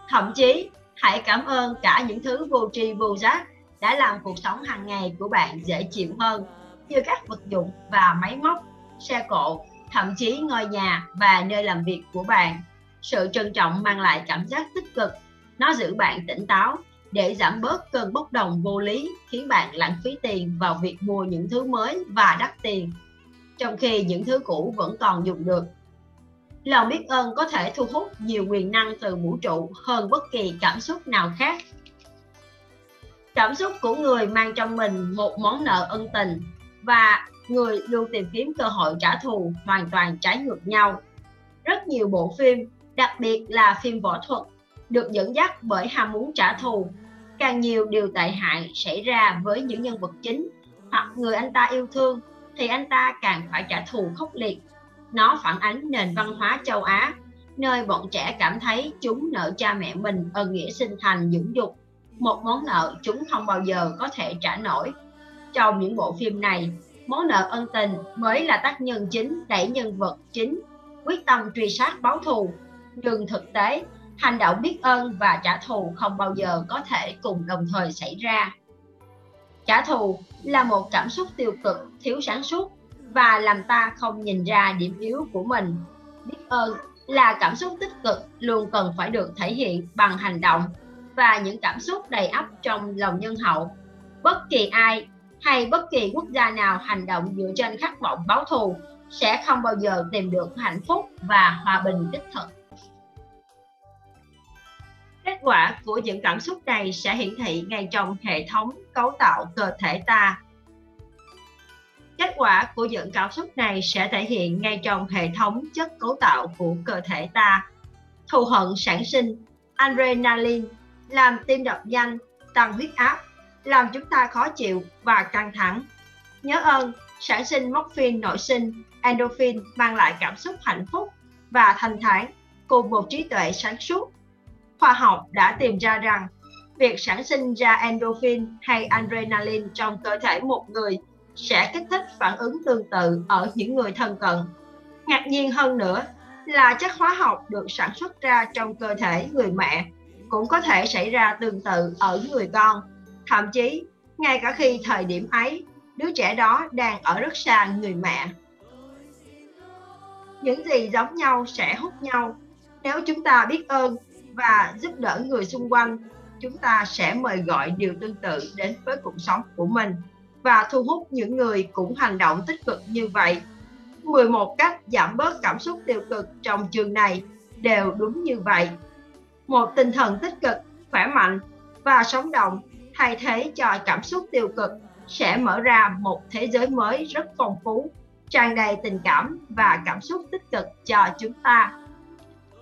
Thậm chí, hãy cảm ơn cả những thứ vô tri vô giác đã làm cuộc sống hàng ngày của bạn dễ chịu hơn, như các vật dụng và máy móc, xe cộ, thậm chí ngôi nhà và nơi làm việc của bạn. Sự trân trọng mang lại cảm giác tích cực, nó giữ bạn tỉnh táo để giảm bớt cơn bốc đồng vô lý khiến bạn lãng phí tiền vào việc mua những thứ mới và đắt tiền trong khi những thứ cũ vẫn còn dùng được lòng biết ơn có thể thu hút nhiều quyền năng từ vũ trụ hơn bất kỳ cảm xúc nào khác cảm xúc của người mang trong mình một món nợ ân tình và người luôn tìm kiếm cơ hội trả thù hoàn toàn trái ngược nhau rất nhiều bộ phim đặc biệt là phim võ thuật, được dẫn dắt bởi ham muốn trả thù. Càng nhiều điều tệ hại xảy ra với những nhân vật chính hoặc người anh ta yêu thương thì anh ta càng phải trả thù khốc liệt. Nó phản ánh nền văn hóa châu Á, nơi bọn trẻ cảm thấy chúng nợ cha mẹ mình ơn nghĩa sinh thành dưỡng dục, một món nợ chúng không bao giờ có thể trả nổi. Trong những bộ phim này, món nợ ân tình mới là tác nhân chính đẩy nhân vật chính quyết tâm truy sát báo thù nhưng thực tế hành động biết ơn và trả thù không bao giờ có thể cùng đồng thời xảy ra. Trả thù là một cảm xúc tiêu cực, thiếu sáng suốt và làm ta không nhìn ra điểm yếu của mình. Biết ơn là cảm xúc tích cực luôn cần phải được thể hiện bằng hành động và những cảm xúc đầy ắp trong lòng nhân hậu. Bất kỳ ai hay bất kỳ quốc gia nào hành động dựa trên khát vọng báo thù sẽ không bao giờ tìm được hạnh phúc và hòa bình đích thực. Kết quả của những cảm xúc này sẽ hiển thị ngay trong hệ thống cấu tạo cơ thể ta. Kết quả của những cảm xúc này sẽ thể hiện ngay trong hệ thống chất cấu tạo của cơ thể ta. Thù hận sản sinh adrenaline, làm tim đập nhanh, tăng huyết áp, làm chúng ta khó chịu và căng thẳng. Nhớ ơn, sản sinh morphine nội sinh, endorphin mang lại cảm xúc hạnh phúc và thanh thản cùng một trí tuệ sáng suốt khoa học đã tìm ra rằng việc sản sinh ra endorphin hay adrenaline trong cơ thể một người sẽ kích thích phản ứng tương tự ở những người thân cận. Ngạc nhiên hơn nữa là chất hóa học được sản xuất ra trong cơ thể người mẹ cũng có thể xảy ra tương tự ở người con. Thậm chí, ngay cả khi thời điểm ấy, đứa trẻ đó đang ở rất xa người mẹ. Những gì giống nhau sẽ hút nhau. Nếu chúng ta biết ơn và giúp đỡ người xung quanh, chúng ta sẽ mời gọi điều tương tự đến với cuộc sống của mình và thu hút những người cũng hành động tích cực như vậy. 11 cách giảm bớt cảm xúc tiêu cực trong chương này đều đúng như vậy. Một tinh thần tích cực, khỏe mạnh và sống động thay thế cho cảm xúc tiêu cực sẽ mở ra một thế giới mới rất phong phú, tràn đầy tình cảm và cảm xúc tích cực cho chúng ta.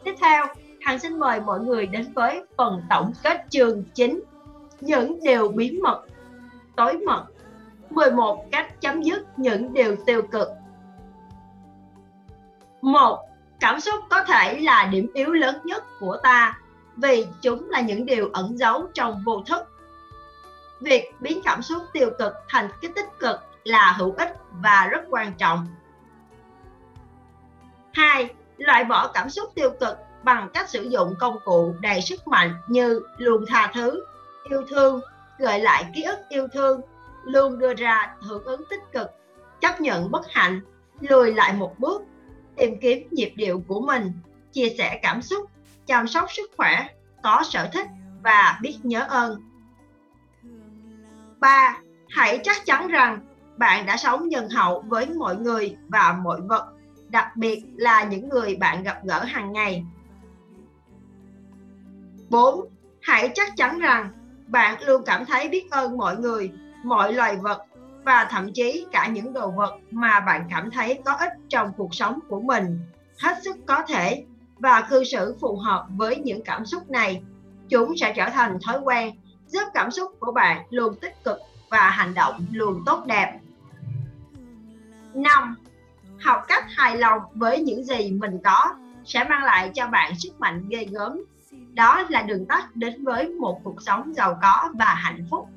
Tiếp theo, Hằng xin mời mọi người đến với phần tổng kết chương 9 Những điều bí mật, tối mật. 11 cách chấm dứt những điều tiêu cực. một. Cảm xúc có thể là điểm yếu lớn nhất của ta vì chúng là những điều ẩn giấu trong vô thức. Việc biến cảm xúc tiêu cực thành cái tích cực là hữu ích và rất quan trọng. hai. Loại bỏ cảm xúc tiêu cực bằng cách sử dụng công cụ đầy sức mạnh như luôn tha thứ yêu thương gợi lại ký ức yêu thương luôn đưa ra hưởng ứng tích cực chấp nhận bất hạnh lùi lại một bước tìm kiếm nhịp điệu của mình chia sẻ cảm xúc chăm sóc sức khỏe có sở thích và biết nhớ ơn 3. Hãy chắc chắn rằng bạn đã sống nhân hậu với mọi người và mọi vật, đặc biệt là những người bạn gặp gỡ hàng ngày. 4. Hãy chắc chắn rằng bạn luôn cảm thấy biết ơn mọi người, mọi loài vật và thậm chí cả những đồ vật mà bạn cảm thấy có ích trong cuộc sống của mình hết sức có thể và cư xử phù hợp với những cảm xúc này chúng sẽ trở thành thói quen giúp cảm xúc của bạn luôn tích cực và hành động luôn tốt đẹp 5. Học cách hài lòng với những gì mình có sẽ mang lại cho bạn sức mạnh ghê gớm. Đó là đường tắt đến với một cuộc sống giàu có và hạnh phúc.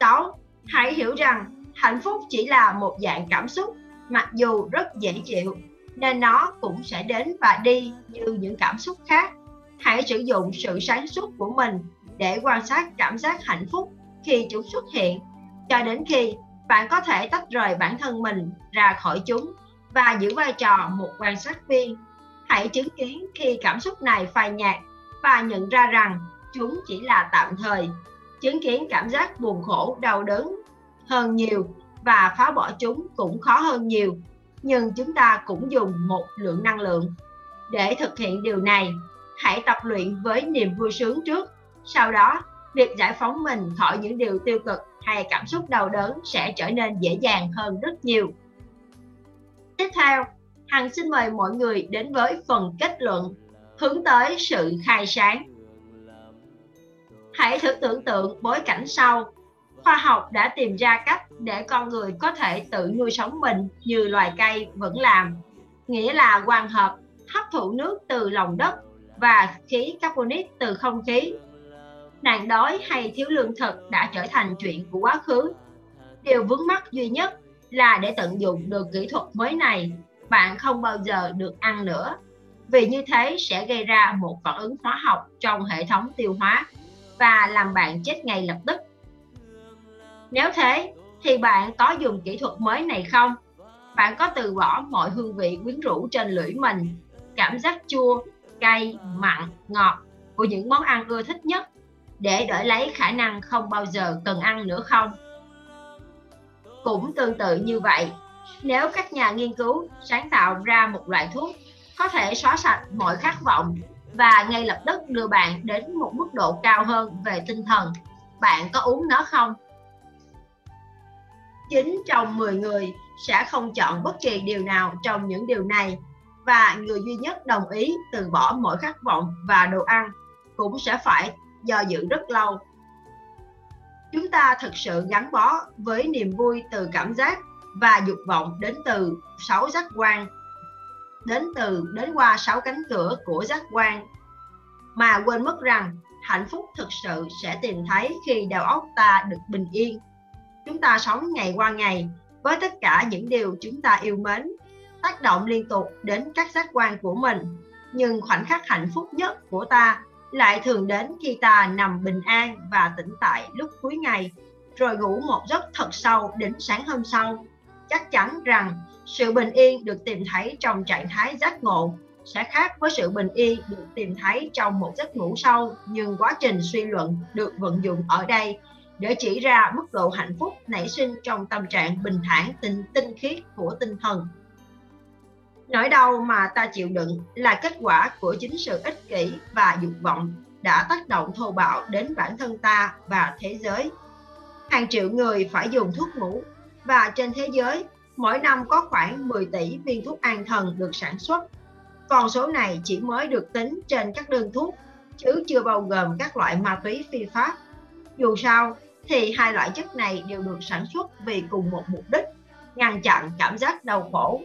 6. Hãy hiểu rằng hạnh phúc chỉ là một dạng cảm xúc, mặc dù rất dễ chịu, nên nó cũng sẽ đến và đi như những cảm xúc khác. Hãy sử dụng sự sáng suốt của mình để quan sát cảm giác hạnh phúc khi chúng xuất hiện, cho đến khi bạn có thể tách rời bản thân mình ra khỏi chúng và giữ vai trò một quan sát viên. Hãy chứng kiến khi cảm xúc này phai nhạt và nhận ra rằng chúng chỉ là tạm thời. Chứng kiến cảm giác buồn khổ, đau đớn hơn nhiều và phá bỏ chúng cũng khó hơn nhiều nhưng chúng ta cũng dùng một lượng năng lượng để thực hiện điều này hãy tập luyện với niềm vui sướng trước sau đó việc giải phóng mình khỏi những điều tiêu cực hay cảm xúc đau đớn sẽ trở nên dễ dàng hơn rất nhiều tiếp theo hằng xin mời mọi người đến với phần kết luận hướng tới sự khai sáng. Hãy thử tưởng tượng bối cảnh sau. Khoa học đã tìm ra cách để con người có thể tự nuôi sống mình như loài cây vẫn làm, nghĩa là hoàn hợp, hấp thụ nước từ lòng đất và khí carbonic từ không khí. Nạn đói hay thiếu lương thực đã trở thành chuyện của quá khứ. Điều vướng mắc duy nhất là để tận dụng được kỹ thuật mới này. Bạn không bao giờ được ăn nữa vì như thế sẽ gây ra một phản ứng hóa học trong hệ thống tiêu hóa và làm bạn chết ngay lập tức nếu thế, thì bạn có dùng kỹ thuật mới này không? Bạn có từ bỏ mọi hương vị quyến rũ trên lưỡi mình, cảm giác chua, cay, mặn, ngọt của những món ăn ưa thích nhất để đổi lấy khả năng không bao giờ cần ăn nữa không? Cũng tương tự như vậy, nếu các nhà nghiên cứu sáng tạo ra một loại thuốc có thể xóa sạch mọi khát vọng và ngay lập tức đưa bạn đến một mức độ cao hơn về tinh thần, bạn có uống nó không? 9 trong 10 người sẽ không chọn bất kỳ điều nào trong những điều này và người duy nhất đồng ý từ bỏ mọi khát vọng và đồ ăn cũng sẽ phải do dự rất lâu. Chúng ta thực sự gắn bó với niềm vui từ cảm giác và dục vọng đến từ sáu giác quan đến từ, đến qua sáu cánh cửa của giác quan. Mà quên mất rằng, hạnh phúc thực sự sẽ tìm thấy khi đầu óc ta được bình yên. Chúng ta sống ngày qua ngày với tất cả những điều chúng ta yêu mến, tác động liên tục đến các giác quan của mình. Nhưng khoảnh khắc hạnh phúc nhất của ta lại thường đến khi ta nằm bình an và tĩnh tại lúc cuối ngày, rồi ngủ một giấc thật sâu đến sáng hôm sau chắc chắn rằng sự bình yên được tìm thấy trong trạng thái giác ngộ sẽ khác với sự bình yên được tìm thấy trong một giấc ngủ sâu. Nhưng quá trình suy luận được vận dụng ở đây để chỉ ra mức độ hạnh phúc nảy sinh trong tâm trạng bình thản, tinh tinh khiết của tinh thần. Nỗi đau mà ta chịu đựng là kết quả của chính sự ích kỷ và dục vọng đã tác động thô bạo đến bản thân ta và thế giới. Hàng triệu người phải dùng thuốc ngủ và trên thế giới, mỗi năm có khoảng 10 tỷ viên thuốc an thần được sản xuất. Con số này chỉ mới được tính trên các đơn thuốc, chứ chưa bao gồm các loại ma túy phi pháp. Dù sao, thì hai loại chất này đều được sản xuất vì cùng một mục đích, ngăn chặn cảm giác đau khổ.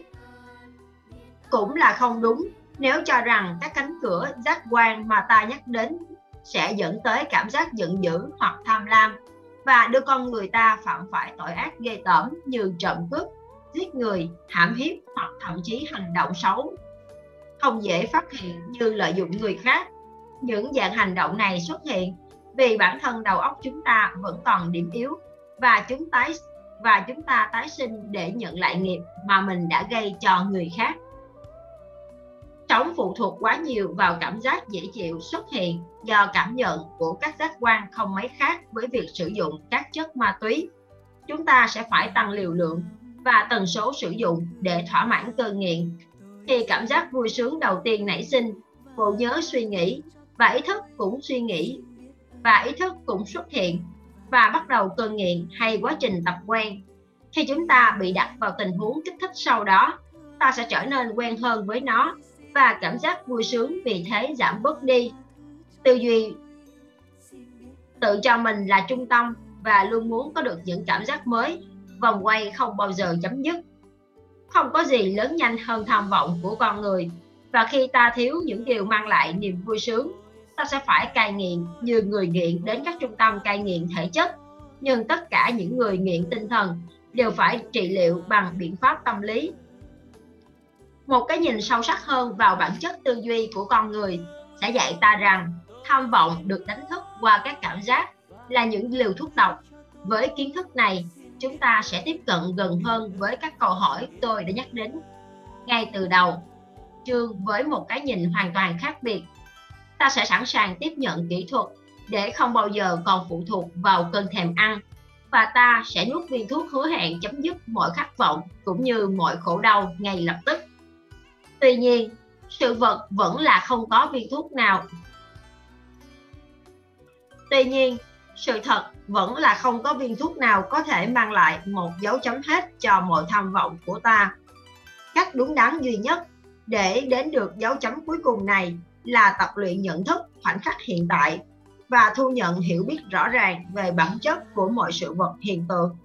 Cũng là không đúng, nếu cho rằng các cánh cửa giác quan mà ta nhắc đến sẽ dẫn tới cảm giác giận dữ hoặc tham lam và đưa con người ta phạm phải tội ác ghê tởm như trộm cướp, giết người, hãm hiếp hoặc thậm chí hành động xấu. Không dễ phát hiện như lợi dụng người khác. Những dạng hành động này xuất hiện vì bản thân đầu óc chúng ta vẫn còn điểm yếu và chúng tái và chúng ta tái sinh để nhận lại nghiệp mà mình đã gây cho người khác sống phụ thuộc quá nhiều vào cảm giác dễ chịu xuất hiện do cảm nhận của các giác quan không mấy khác với việc sử dụng các chất ma túy. Chúng ta sẽ phải tăng liều lượng và tần số sử dụng để thỏa mãn cơn nghiện. Khi cảm giác vui sướng đầu tiên nảy sinh bộ nhớ suy nghĩ và ý thức cũng suy nghĩ và ý thức cũng xuất hiện và bắt đầu cơn nghiện hay quá trình tập quen. Khi chúng ta bị đặt vào tình huống kích thích sau đó, ta sẽ trở nên quen hơn với nó và cảm giác vui sướng vì thế giảm bớt đi tư duy. Tự cho mình là trung tâm và luôn muốn có được những cảm giác mới, vòng quay không bao giờ chấm dứt. Không có gì lớn nhanh hơn tham vọng của con người, và khi ta thiếu những điều mang lại niềm vui sướng, ta sẽ phải cai nghiện như người nghiện đến các trung tâm cai nghiện thể chất. Nhưng tất cả những người nghiện tinh thần đều phải trị liệu bằng biện pháp tâm lý. Một cái nhìn sâu sắc hơn vào bản chất tư duy của con người sẽ dạy ta rằng tham vọng được đánh thức qua các cảm giác là những liều thuốc độc. Với kiến thức này chúng ta sẽ tiếp cận gần hơn với các câu hỏi tôi đã nhắc đến. Ngay từ đầu chương với một cái nhìn hoàn toàn khác biệt. Ta sẽ sẵn sàng tiếp nhận kỹ thuật để không bao giờ còn phụ thuộc vào cơn thèm ăn. Và ta sẽ nuốt viên thuốc hứa hẹn chấm dứt mọi khát vọng cũng như mọi khổ đau ngay lập tức. Tuy nhiên, sự vật vẫn là không có viên thuốc nào. Tuy nhiên, sự thật vẫn là không có viên thuốc nào có thể mang lại một dấu chấm hết cho mọi tham vọng của ta. Cách đúng đắn duy nhất để đến được dấu chấm cuối cùng này là tập luyện nhận thức khoảnh khắc hiện tại và thu nhận hiểu biết rõ ràng về bản chất của mọi sự vật hiện tượng.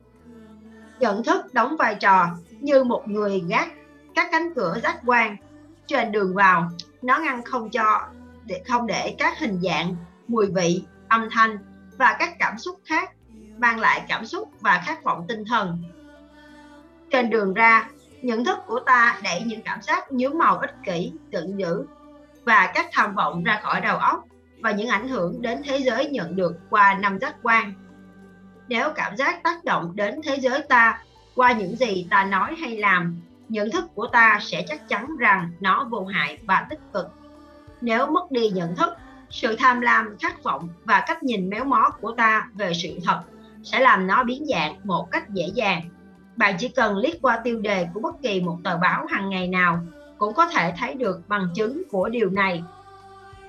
Nhận thức đóng vai trò như một người gác các cánh cửa giác quan trên đường vào nó ngăn không cho để không để các hình dạng mùi vị âm thanh và các cảm xúc khác, mang lại cảm xúc và khát vọng tinh thần. Trên đường ra, nhận thức của ta đẩy những cảm giác nhúm màu ích kỷ tự dữ và các tham vọng ra khỏi đầu óc và những ảnh hưởng đến thế giới nhận được qua năm giác quan. Nếu cảm giác tác động đến thế giới ta qua những gì ta nói hay làm, nhận thức của ta sẽ chắc chắn rằng nó vô hại và tích cực. Nếu mất đi nhận thức sự tham lam, khát vọng và cách nhìn méo mó của ta về sự thật sẽ làm nó biến dạng một cách dễ dàng. Bạn chỉ cần liếc qua tiêu đề của bất kỳ một tờ báo hàng ngày nào cũng có thể thấy được bằng chứng của điều này.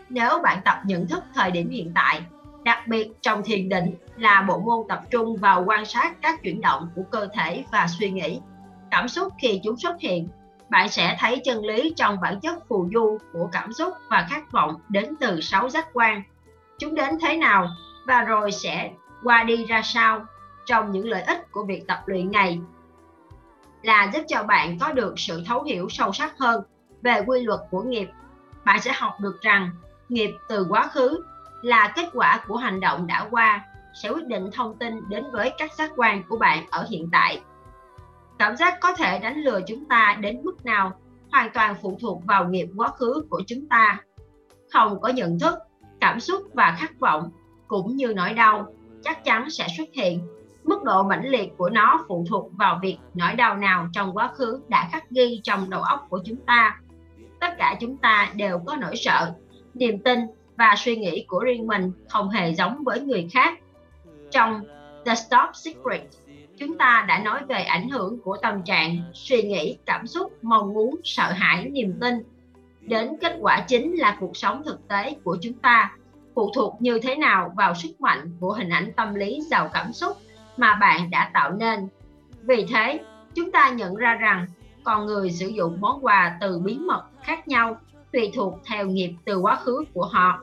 Nếu bạn tập nhận thức thời điểm hiện tại, đặc biệt trong thiền định là bộ môn tập trung vào quan sát các chuyển động của cơ thể và suy nghĩ, cảm xúc khi chúng xuất hiện bạn sẽ thấy chân lý trong bản chất phù du của cảm xúc và khát vọng đến từ sáu giác quan chúng đến thế nào và rồi sẽ qua đi ra sao trong những lợi ích của việc tập luyện này là giúp cho bạn có được sự thấu hiểu sâu sắc hơn về quy luật của nghiệp bạn sẽ học được rằng nghiệp từ quá khứ là kết quả của hành động đã qua, sẽ quyết định thông tin đến với các giác quan của bạn ở hiện tại. Cảm giác có thể đánh lừa chúng ta đến mức nào hoàn toàn phụ thuộc vào nghiệp quá khứ của chúng ta. Không có nhận thức, cảm xúc và khát vọng cũng như nỗi đau chắc chắn sẽ xuất hiện. Mức độ mãnh liệt của nó phụ thuộc vào việc nỗi đau nào trong quá khứ đã khắc ghi trong đầu óc của chúng ta. Tất cả chúng ta đều có nỗi sợ, niềm tin và suy nghĩ của riêng mình không hề giống với người khác. Trong The Stop Secret, chúng ta đã nói về ảnh hưởng của tâm trạng, suy nghĩ, cảm xúc, mong muốn, sợ hãi, niềm tin đến kết quả chính là cuộc sống thực tế của chúng ta phụ thuộc như thế nào vào sức mạnh của hình ảnh tâm lý giàu cảm xúc mà bạn đã tạo nên. Vì thế, chúng ta nhận ra rằng con người sử dụng món quà từ bí mật khác nhau tùy thuộc theo nghiệp từ quá khứ của họ.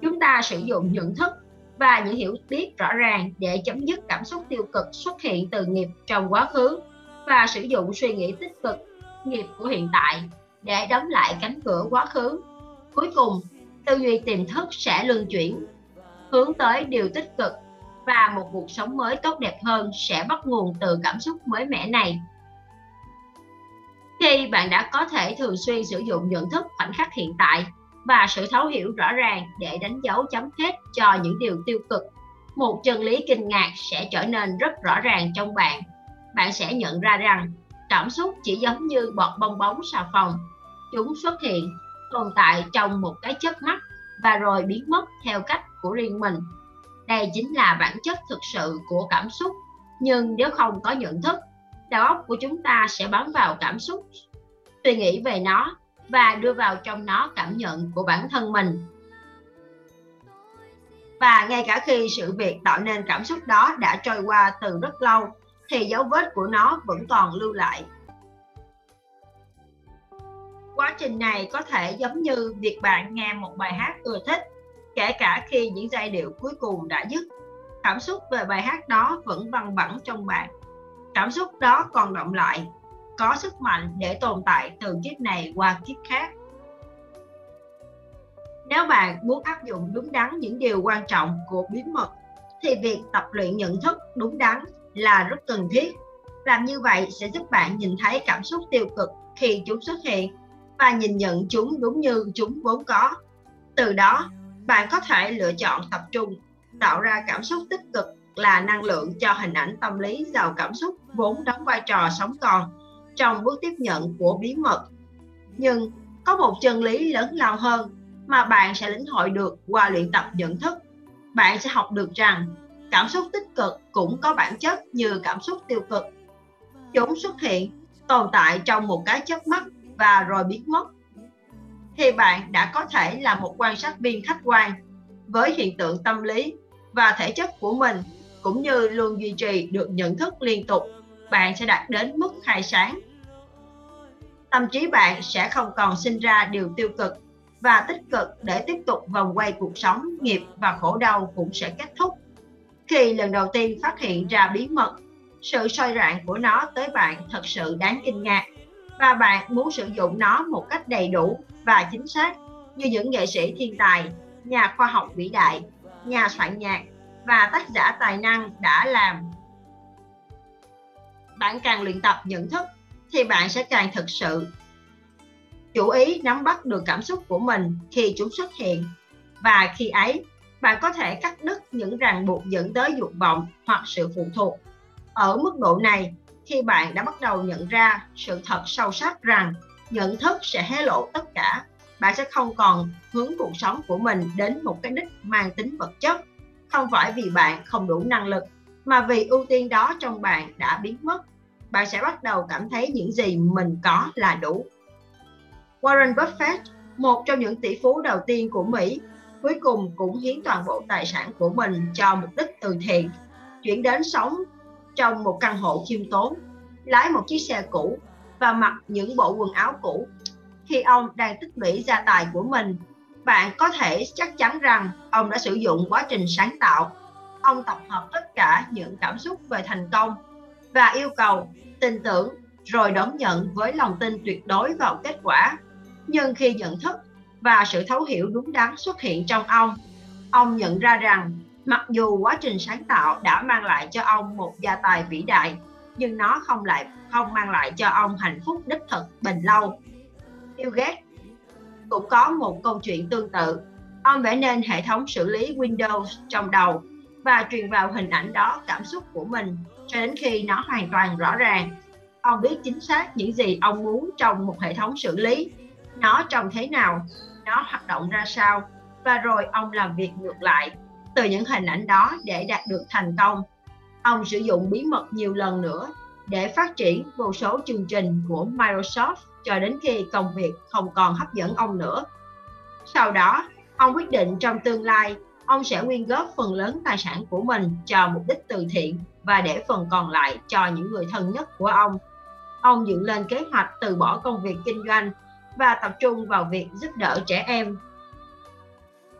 Chúng ta sử dụng nhận thức và những hiểu biết rõ ràng để chấm dứt cảm xúc tiêu cực xuất hiện từ nghiệp trong quá khứ và sử dụng suy nghĩ tích cực nghiệp của hiện tại để đóng lại cánh cửa quá khứ. Cuối cùng, tư duy tiềm thức sẽ luân chuyển hướng tới điều tích cực và một cuộc sống mới tốt đẹp hơn sẽ bắt nguồn từ cảm xúc mới mẻ này. Khi bạn đã có thể thường xuyên sử dụng nhận thức khoảnh khắc hiện tại và sự thấu hiểu rõ ràng để đánh dấu chấm hết cho những điều tiêu cực, một chân lý kinh ngạc sẽ trở nên rất rõ ràng trong bạn. Bạn sẽ nhận ra rằng cảm xúc chỉ giống như bọt bong bóng xà phòng. Chúng xuất hiện tồn tại trong một cái chớp mắt và rồi biến mất theo cách của riêng mình. Đây chính là bản chất thực sự của cảm xúc. Nhưng nếu không có nhận thức, đầu óc của chúng ta sẽ bám vào cảm xúc, suy nghĩ về nó và đưa vào trong nó cảm nhận của bản thân mình. Và ngay cả khi sự việc tạo nên cảm xúc đó đã trôi qua từ rất lâu, thì dấu vết của nó vẫn còn lưu lại. Quá trình này có thể giống như việc bạn nghe một bài hát ưa thích kể cả khi những giai điệu cuối cùng đã dứt. Cảm xúc về bài hát đó vẫn văng vẳng trong bạn. Cảm xúc đó còn động lại có sức mạnh để tồn tại từ kiếp này qua kiếp khác. Nếu bạn muốn áp dụng đúng đắn những điều quan trọng của bí mật thì việc tập luyện nhận thức đúng đắn là rất cần thiết. Làm như vậy sẽ giúp bạn nhìn thấy cảm xúc tiêu cực khi chúng xuất hiện và nhìn nhận chúng đúng như chúng vốn có. Từ đó, bạn có thể lựa chọn tập trung, tạo ra cảm xúc tích cực là năng lượng cho hình ảnh tâm lý giàu cảm xúc vốn đóng vai trò sống còn trong bước tiếp nhận của bí mật. Nhưng có một chân lý lớn lao hơn mà bạn sẽ lĩnh hội được qua luyện tập nhận thức. Bạn sẽ học được rằng cảm xúc tích cực cũng có bản chất như cảm xúc tiêu cực. Chúng xuất hiện, tồn tại trong một cái chớp mắt và rồi biến mất thì bạn đã có thể là một quan sát viên khách quan với hiện tượng tâm lý và thể chất của mình cũng như luôn duy trì được nhận thức liên tục bạn sẽ đạt đến mức khai sáng tâm trí bạn sẽ không còn sinh ra điều tiêu cực và tích cực để tiếp tục vòng quay cuộc sống nghiệp và khổ đau cũng sẽ kết thúc khi lần đầu tiên phát hiện ra bí mật sự soi rạng của nó tới bạn thật sự đáng kinh ngạc và bạn muốn sử dụng nó một cách đầy đủ và chính xác như những nghệ sĩ thiên tài, nhà khoa học vĩ đại, nhà soạn nhạc và tác giả tài năng đã làm. Bạn càng luyện tập nhận thức thì bạn sẽ càng thực sự. Chủ ý nắm bắt được cảm xúc của mình khi chúng xuất hiện. Và khi ấy bạn có thể cắt đứt những ràng buộc dẫn tới dục vọng hoặc sự phụ thuộc. Ở mức độ này, khi bạn đã bắt đầu nhận ra sự thật sâu sắc rằng nhận thức sẽ hé lộ tất cả bạn sẽ không còn hướng cuộc sống của mình đến một cái đích mang tính vật chất. Không phải vì bạn không đủ năng lực mà vì ưu tiên đó trong bạn đã biến mất bạn sẽ bắt đầu cảm thấy những gì mình có là đủ Warren Buffett một trong những tỷ phú đầu tiên của Mỹ cuối cùng cũng hiến toàn bộ tài sản của mình cho mục đích từ thiện chuyển đến sống trong một căn hộ khiêm tốn, lái một chiếc xe cũ và mặc những bộ quần áo cũ. Khi ông đang tích lũy gia tài của mình, bạn có thể chắc chắn rằng ông đã sử dụng quá trình sáng tạo. Ông tập hợp tất cả những cảm xúc về thành công và yêu cầu, tin tưởng rồi đón nhận với lòng tin tuyệt đối vào kết quả. Nhưng khi nhận thức và sự thấu hiểu đúng đắn xuất hiện trong ông, ông nhận ra rằng Mặc dù quá trình sáng tạo đã mang lại cho ông một gia tài vĩ đại, nhưng nó không lại không mang lại cho ông hạnh phúc đích thực bền lâu. Bill Gates cũng có một câu chuyện tương tự. Ông vẽ nên hệ thống xử lý Windows trong đầu và truyền vào hình ảnh đó cảm xúc của mình cho đến khi nó hoàn toàn rõ ràng. Ông biết chính xác những gì ông muốn trong một hệ thống xử lý, nó trông thế nào, nó hoạt động ra sao và rồi ông làm việc ngược lại từ những hình ảnh đó để đạt được thành công. Ông sử dụng bí mật nhiều lần nữa để phát triển vô số chương trình của Microsoft cho đến khi công việc không còn hấp dẫn ông nữa. Sau đó, ông quyết định trong tương lai, ông sẽ quyên góp phần lớn tài sản của mình cho mục đích từ thiện và để phần còn lại cho những người thân nhất của ông. Ông dựng lên kế hoạch từ bỏ công việc kinh doanh và tập trung vào việc giúp đỡ trẻ em.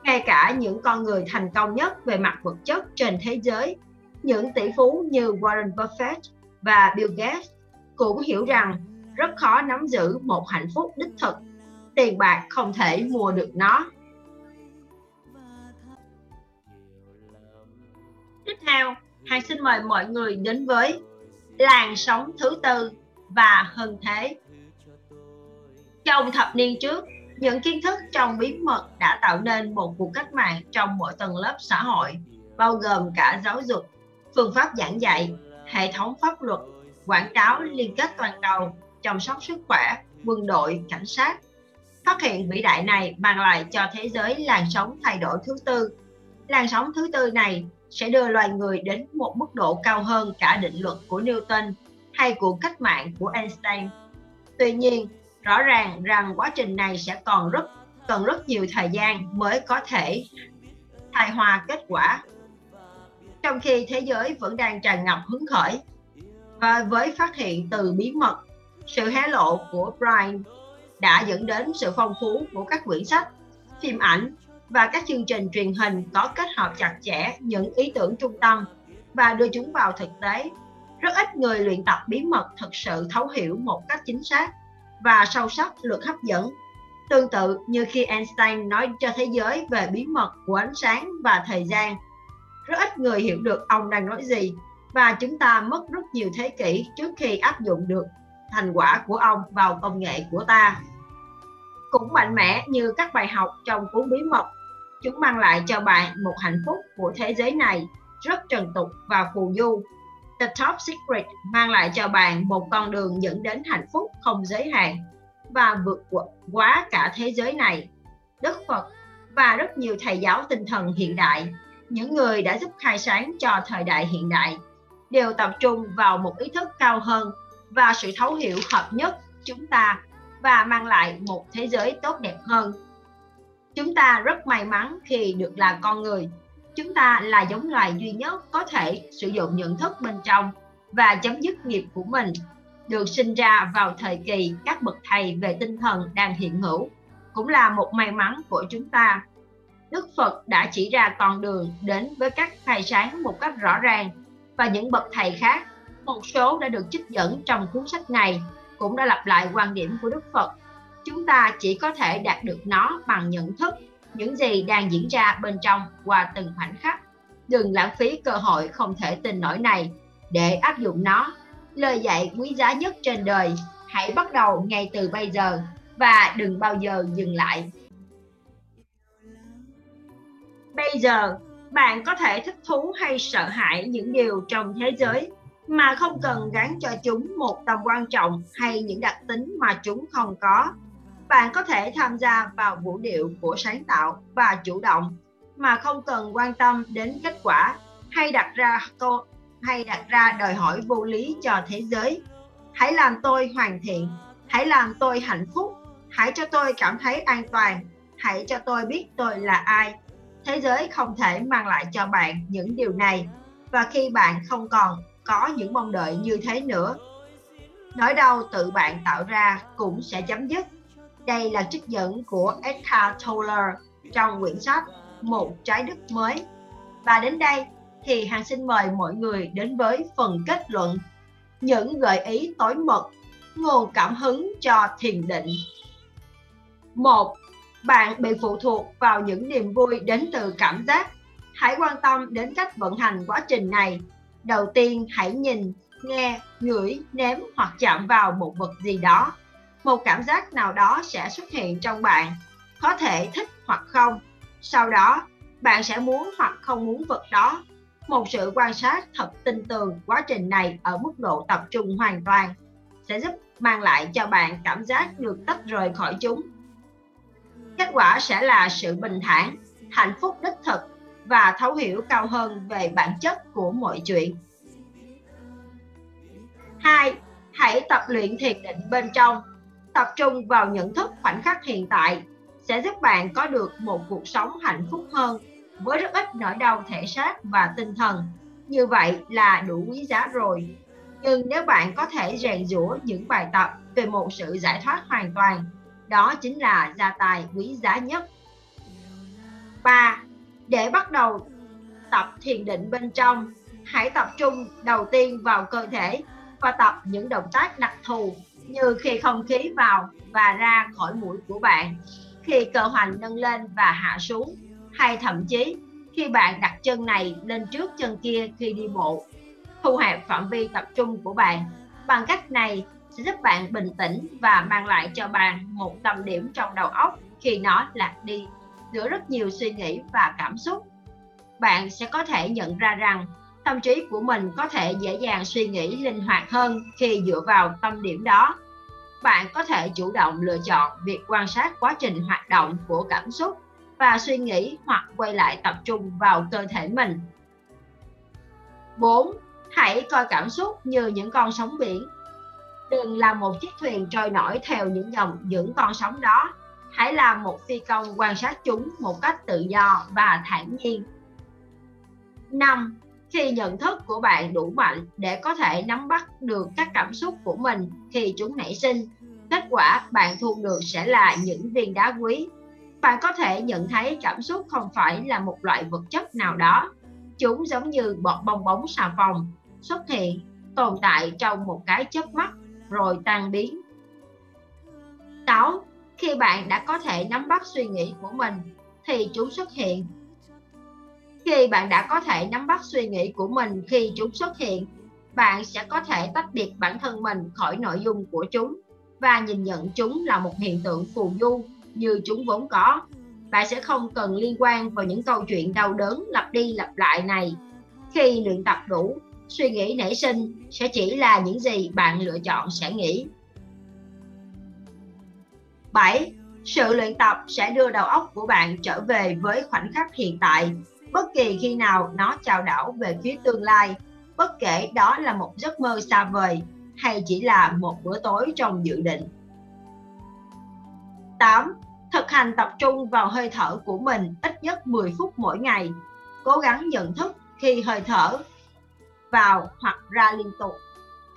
Ngay cả những con người thành công nhất về mặt vật chất trên thế giới, những tỷ phú như Warren Buffett và Bill Gates cũng hiểu rằng rất khó nắm giữ một hạnh phúc đích thực. Tiền bạc không thể mua được nó. Tiếp theo, Hằng xin mời mọi người đến với làn sóng thứ tư và hơn thế. Trong thập niên trước, những kiến thức trong bí mật đã tạo nên một cuộc cách mạng trong mọi tầng lớp xã hội, bao gồm cả giáo dục, phương pháp giảng dạy, hệ thống pháp luật, quảng cáo liên kết toàn cầu, chăm sóc sức khỏe, quân đội, cảnh sát. Phát hiện vĩ đại này mang lại cho thế giới làn sóng thay đổi thứ tư. Làn sóng thứ tư này sẽ đưa loài người đến một mức độ cao hơn cả định luật của Newton hay của cách mạng của Einstein. Tuy nhiên, rõ ràng rằng quá trình này sẽ còn rất cần rất nhiều thời gian mới có thể hài hòa kết quả. Trong khi thế giới vẫn đang tràn ngập hứng khởi và với phát hiện từ bí mật, sự hé lộ của Brian đã dẫn đến sự phong phú của các quyển sách, phim ảnh và các chương trình truyền hình có kết hợp chặt chẽ những ý tưởng trung tâm và đưa chúng vào thực tế. Rất ít người luyện tập bí mật thực sự thấu hiểu một cách chính xác và sâu sắc luật hấp dẫn. Tương tự như khi Einstein nói cho thế giới về bí mật của ánh sáng và thời gian, rất ít người hiểu được ông đang nói gì và chúng ta mất rất nhiều thế kỷ trước khi áp dụng được thành quả của ông vào công nghệ của ta. Cũng mạnh mẽ như các bài học trong cuốn bí mật, chúng mang lại cho bạn một hạnh phúc của thế giới này rất trần tục và phù du. The Top Secret mang lại cho bạn một con đường dẫn đến hạnh phúc không giới hạn và vượt quá cả thế giới này. Đức Phật và rất nhiều thầy giáo tinh thần hiện đại, những người đã giúp khai sáng cho thời đại hiện đại, đều tập trung vào một ý thức cao hơn và sự thấu hiểu hợp nhất chúng ta và mang lại một thế giới tốt đẹp hơn. Chúng ta rất may mắn khi được là con người. Chúng ta là giống loài duy nhất có thể sử dụng nhận thức bên trong và chấm dứt nghiệp của mình, được sinh ra vào thời kỳ các bậc thầy về tinh thần đang hiện hữu, cũng là một may mắn của chúng ta. Đức Phật đã chỉ ra con đường đến với các thầy sáng một cách rõ ràng và những bậc thầy khác một số đã được trích dẫn trong cuốn sách này cũng đã lặp lại quan điểm của Đức Phật. Chúng ta chỉ có thể đạt được nó bằng nhận thức những gì đang diễn ra bên trong qua từng khoảnh khắc. Đừng lãng phí cơ hội không thể tin nổi này để áp dụng nó. Lời dạy quý giá nhất trên đời, hãy bắt đầu ngay từ bây giờ và đừng bao giờ dừng lại. Bây giờ, bạn có thể thích thú hay sợ hãi những điều trong thế giới mà không cần gắn cho chúng một tầm quan trọng hay những đặc tính mà chúng không có. Bạn có thể tham gia vào vũ điệu của sáng tạo và chủ động mà không cần quan tâm đến kết quả hay đặt ra câu hay đặt ra đòi hỏi vô lý cho thế giới. Hãy làm tôi hoàn thiện, hãy làm tôi hạnh phúc, hãy cho tôi cảm thấy an toàn, hãy cho tôi biết tôi là ai. Thế giới không thể mang lại cho bạn những điều này và khi bạn không còn có những mong đợi như thế nữa. Nỗi đau tự bạn tạo ra cũng sẽ chấm dứt. Đây là trích dẫn của Eckhart Tolle trong quyển sách Một trái đất mới. Và đến đây thì Hằng xin mời mọi người đến với phần kết luận những gợi ý tối mật, nguồn cảm hứng cho thiền định. Một, bạn bị phụ thuộc vào những niềm vui đến từ cảm giác Hãy quan tâm đến cách vận hành quá trình này. Đầu tiên hãy nhìn, nghe, ngửi, nếm hoặc chạm vào một vật gì đó. Một cảm giác nào đó sẽ xuất hiện trong bạn, có thể thích hoặc không. Sau đó, bạn sẽ muốn hoặc không muốn vật đó. Một sự quan sát thật tinh tường quá trình này ở mức độ tập trung hoàn toàn sẽ giúp mang lại cho bạn cảm giác được tách rời khỏi chúng. Kết quả sẽ là sự bình thản, hạnh phúc đích thực và thấu hiểu cao hơn về bản chất của mọi chuyện. 2. Hãy tập luyện thiền định bên trong. Tập trung vào nhận thức khoảnh khắc hiện tại sẽ giúp bạn có được một cuộc sống hạnh phúc hơn với rất ít nỗi đau thể xác và tinh thần. Như vậy là đủ quý giá rồi. Nhưng nếu bạn có thể rèn rũa những bài tập về một sự giải thoát hoàn toàn, đó chính là gia tài quý giá nhất. 3. Để bắt đầu tập thiền định bên trong, hãy tập trung đầu tiên vào cơ thể và tập những động tác đặc thù như khi không khí vào và ra khỏi mũi của bạn, khi cơ hoành nâng lên và hạ xuống, hay thậm chí khi bạn đặt chân này lên trước chân kia khi đi bộ. Thu hẹp phạm vi tập trung của bạn. Bằng cách này sẽ giúp bạn bình tĩnh và mang lại cho bạn một tâm điểm trong đầu óc khi nó lạc đi giữa rất nhiều suy nghĩ và cảm xúc. Bạn sẽ có thể nhận ra rằng, tâm trí của mình có thể dễ dàng suy nghĩ linh hoạt hơn khi dựa vào tâm điểm đó bạn có thể chủ động lựa chọn việc quan sát quá trình hoạt động của cảm xúc và suy nghĩ hoặc quay lại tập trung vào cơ thể mình 4. Hãy coi cảm xúc như những con sóng biển. Đừng là một chiếc thuyền trôi nổi theo những dòng, những con sóng đó. Hãy là một phi công quan sát chúng một cách tự do và thản nhiên. 5 khi nhận thức của bạn đủ mạnh để có thể nắm bắt được các cảm xúc của mình khi chúng nảy sinh, kết quả bạn thu được sẽ là những viên đá quý bạn có thể nhận thấy cảm xúc không phải là một loại vật chất nào đó chúng giống như bọt bong bóng xà phòng xuất hiện, tồn tại trong một cái chớp mắt rồi tan biến 6. Khi bạn đã có thể nắm bắt suy nghĩ của mình, thì chúng xuất hiện. Khi bạn đã có thể nắm bắt suy nghĩ của mình khi chúng xuất hiện, bạn sẽ có thể tách biệt bản thân mình khỏi nội dung của chúng và nhìn nhận chúng là một hiện tượng phù du như chúng vốn có. Bạn sẽ không cần liên quan vào những câu chuyện đau đớn lặp đi lặp lại này. Khi luyện tập đủ, suy nghĩ nảy sinh sẽ chỉ là những gì bạn lựa chọn sẽ nghĩ. 7. Sự luyện tập sẽ đưa đầu óc của bạn trở về với khoảnh khắc hiện tại bất kỳ khi nào nó chào đảo về phía tương lai, bất kể đó là một giấc mơ xa vời hay chỉ là một bữa tối trong dự định. 8. Thực hành tập trung vào hơi thở của mình ít nhất 10 phút mỗi ngày. Cố gắng nhận thức khi hơi thở vào hoặc ra liên tục.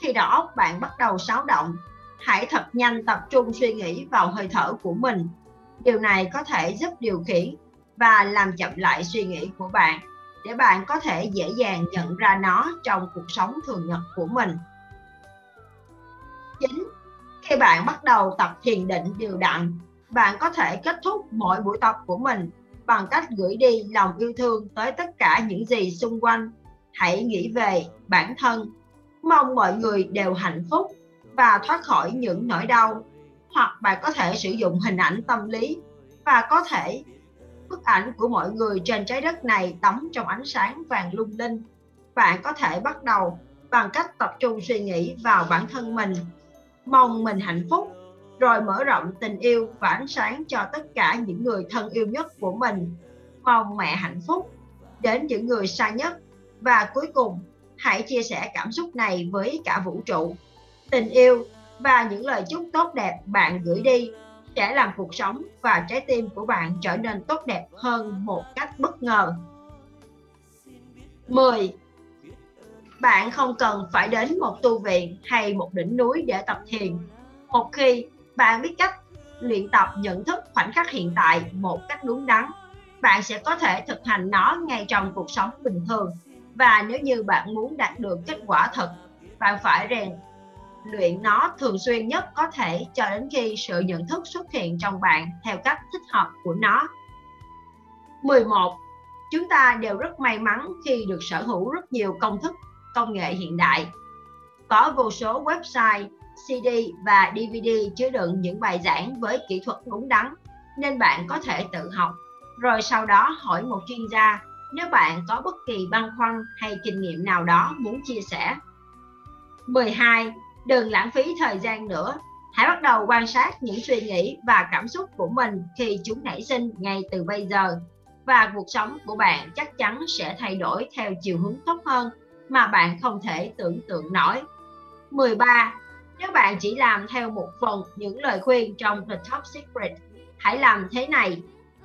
Khi đó bạn bắt đầu xáo động, hãy thật nhanh tập trung suy nghĩ vào hơi thở của mình. Điều này có thể giúp điều khiển và làm chậm lại suy nghĩ của bạn để bạn có thể dễ dàng nhận ra nó trong cuộc sống thường nhật của mình. 9. Khi bạn bắt đầu tập thiền định điều đặn, bạn có thể kết thúc mỗi buổi tập của mình bằng cách gửi đi lòng yêu thương tới tất cả những gì xung quanh. Hãy nghĩ về bản thân. Mong mọi người đều hạnh phúc và thoát khỏi những nỗi đau. Hoặc bạn có thể sử dụng hình ảnh tâm lý và có thể bức ảnh của mọi người trên trái đất này tắm trong ánh sáng vàng lung linh. Bạn có thể bắt đầu bằng cách tập trung suy nghĩ vào bản thân mình, mong mình hạnh phúc, rồi mở rộng tình yêu và ánh sáng cho tất cả những người thân yêu nhất của mình. Mong mẹ hạnh phúc đến những người xa nhất và cuối cùng hãy chia sẻ cảm xúc này với cả vũ trụ. Tình yêu và những lời chúc tốt đẹp bạn gửi đi sẽ làm cuộc sống và trái tim của bạn trở nên tốt đẹp hơn một cách bất ngờ. 10. Bạn không cần phải đến một tu viện hay một đỉnh núi để tập thiền. Một khi bạn biết cách luyện tập nhận thức khoảnh khắc hiện tại một cách đúng đắn, bạn sẽ có thể thực hành nó ngay trong cuộc sống bình thường. Và nếu như bạn muốn đạt được kết quả thật, bạn phải rèn luyện nó thường xuyên nhất có thể cho đến khi sự nhận thức xuất hiện trong bạn theo cách thích hợp của nó. 11. chúng ta đều rất may mắn khi được sở hữu rất nhiều công thức, công nghệ hiện đại có vô số website CD và DVD chứa đựng những bài giảng với kỹ thuật đúng đắn, nên bạn có thể tự học rồi sau đó hỏi một chuyên gia, nếu bạn có bất kỳ băn khoăn hay kinh nghiệm nào đó muốn chia sẻ. 12. Đừng lãng phí thời gian nữa. Hãy bắt đầu quan sát những suy nghĩ và cảm xúc của mình khi chúng nảy sinh ngay từ bây giờ và cuộc sống của bạn chắc chắn sẽ thay đổi theo chiều hướng tốt hơn mà bạn không thể tưởng tượng nổi. 13. Nếu bạn chỉ làm theo một phần những lời khuyên trong The Top Secret, hãy làm thế này.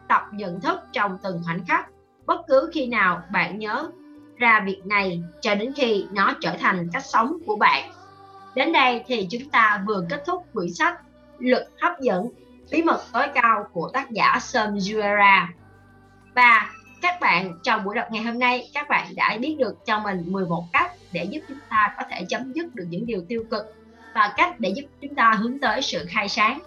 Tập nhận thức trong từng khoảnh khắc bất cứ khi nào bạn nhớ ra việc này cho đến khi nó trở thành cách sống của bạn. Đến đây thì chúng ta vừa kết thúc quyển sách Lực hấp dẫn, bí mật tối cao của tác giả Sam Juera. Và các bạn, trong buổi đọc ngày hôm nay, các bạn đã biết được cho mình 11 cách để giúp chúng ta có thể chấm dứt được những điều tiêu cực và cách để giúp chúng ta hướng tới sự khai sáng.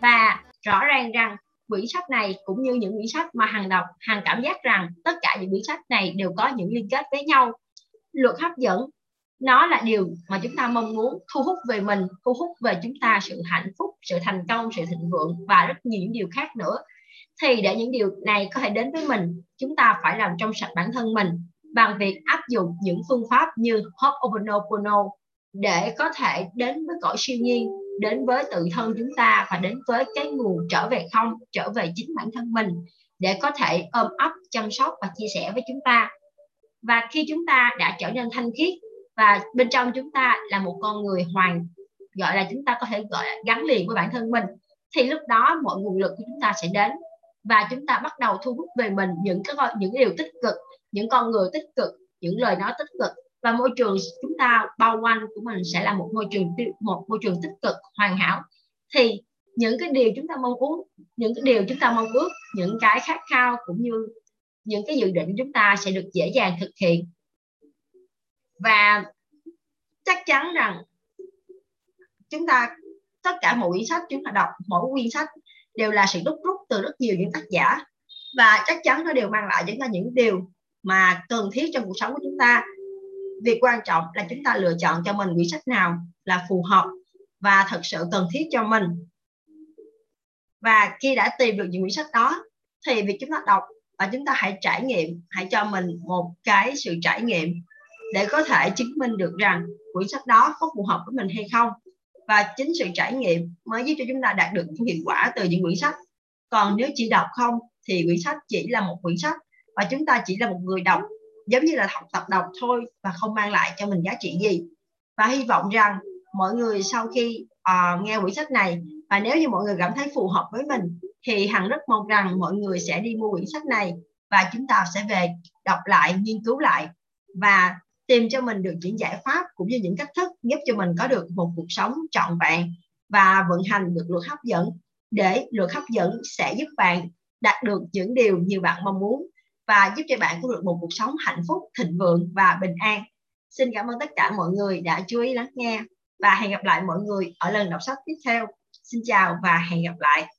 Và rõ ràng rằng quyển sách này cũng như những quyển sách mà hàng đọc hàng cảm giác rằng tất cả những quyển sách này đều có những liên kết với nhau luật hấp dẫn nó là điều mà chúng ta mong muốn thu hút về mình, thu hút về chúng ta sự hạnh phúc, sự thành công, sự thịnh vượng và rất nhiều những điều khác nữa. Thì để những điều này có thể đến với mình, chúng ta phải làm trong sạch bản thân mình bằng việc áp dụng những phương pháp như Ho'oponopono để có thể đến với cõi siêu nhiên, đến với tự thân chúng ta và đến với cái nguồn trở về không, trở về chính bản thân mình để có thể ôm ấp, chăm sóc và chia sẻ với chúng ta. Và khi chúng ta đã trở nên thanh khiết và bên trong chúng ta là một con người hoàn, gọi là chúng ta có thể gọi là gắn liền với bản thân mình. Thì lúc đó mọi nguồn lực của chúng ta sẽ đến và chúng ta bắt đầu thu hút về mình những cái những điều tích cực, những con người tích cực, những lời nói tích cực. Và môi trường chúng ta bao quanh của mình sẽ là một môi trường một môi trường tích cực, hoàn hảo. Thì những cái điều chúng ta mong muốn, những cái điều chúng ta mong ước, những cái khát khao cũng như những cái dự định chúng ta sẽ được dễ dàng thực hiện và chắc chắn rằng chúng ta, tất cả mỗi quyển sách chúng ta đọc, mỗi quyển sách đều là sự đúc rút từ rất nhiều những tác giả. Và chắc chắn nó đều mang lại chúng ta những điều mà cần thiết trong cuộc sống của chúng ta. Việc quan trọng là chúng ta lựa chọn cho mình quyển sách nào là phù hợp và thật sự cần thiết cho mình. Và khi đã tìm được những quyển sách đó, thì việc chúng ta đọc và chúng ta hãy trải nghiệm, hãy cho mình một cái sự trải nghiệm để có thể chứng minh được rằng quyển sách đó có phù hợp với mình hay không. Và chính sự trải nghiệm mới giúp cho chúng ta đạt được những hiệu quả từ những quyển sách. Còn nếu chỉ đọc không thì quyển sách chỉ là một quyển sách. Và chúng ta chỉ là một người đọc giống như là học tập đọc thôi và không mang lại cho mình giá trị gì. Và hy vọng rằng mọi người sau khi uh, nghe quyển sách này và nếu như mọi người cảm thấy phù hợp với mình thì hằng rất mong rằng mọi người sẽ đi mua quyển sách này và chúng ta sẽ về đọc lại nghiên cứu lại. Và tìm cho mình được những giải pháp cũng như những cách thức giúp cho mình có được một cuộc sống trọn vẹn và vận hành được luật hấp dẫn để luật hấp dẫn sẽ giúp bạn đạt được những điều nhiều bạn mong muốn và giúp cho bạn có được một cuộc sống hạnh phúc, thịnh vượng và bình an. Xin cảm ơn tất cả mọi người đã chú ý lắng nghe và hẹn gặp lại mọi người ở lần đọc sách tiếp theo. Xin chào và hẹn gặp lại.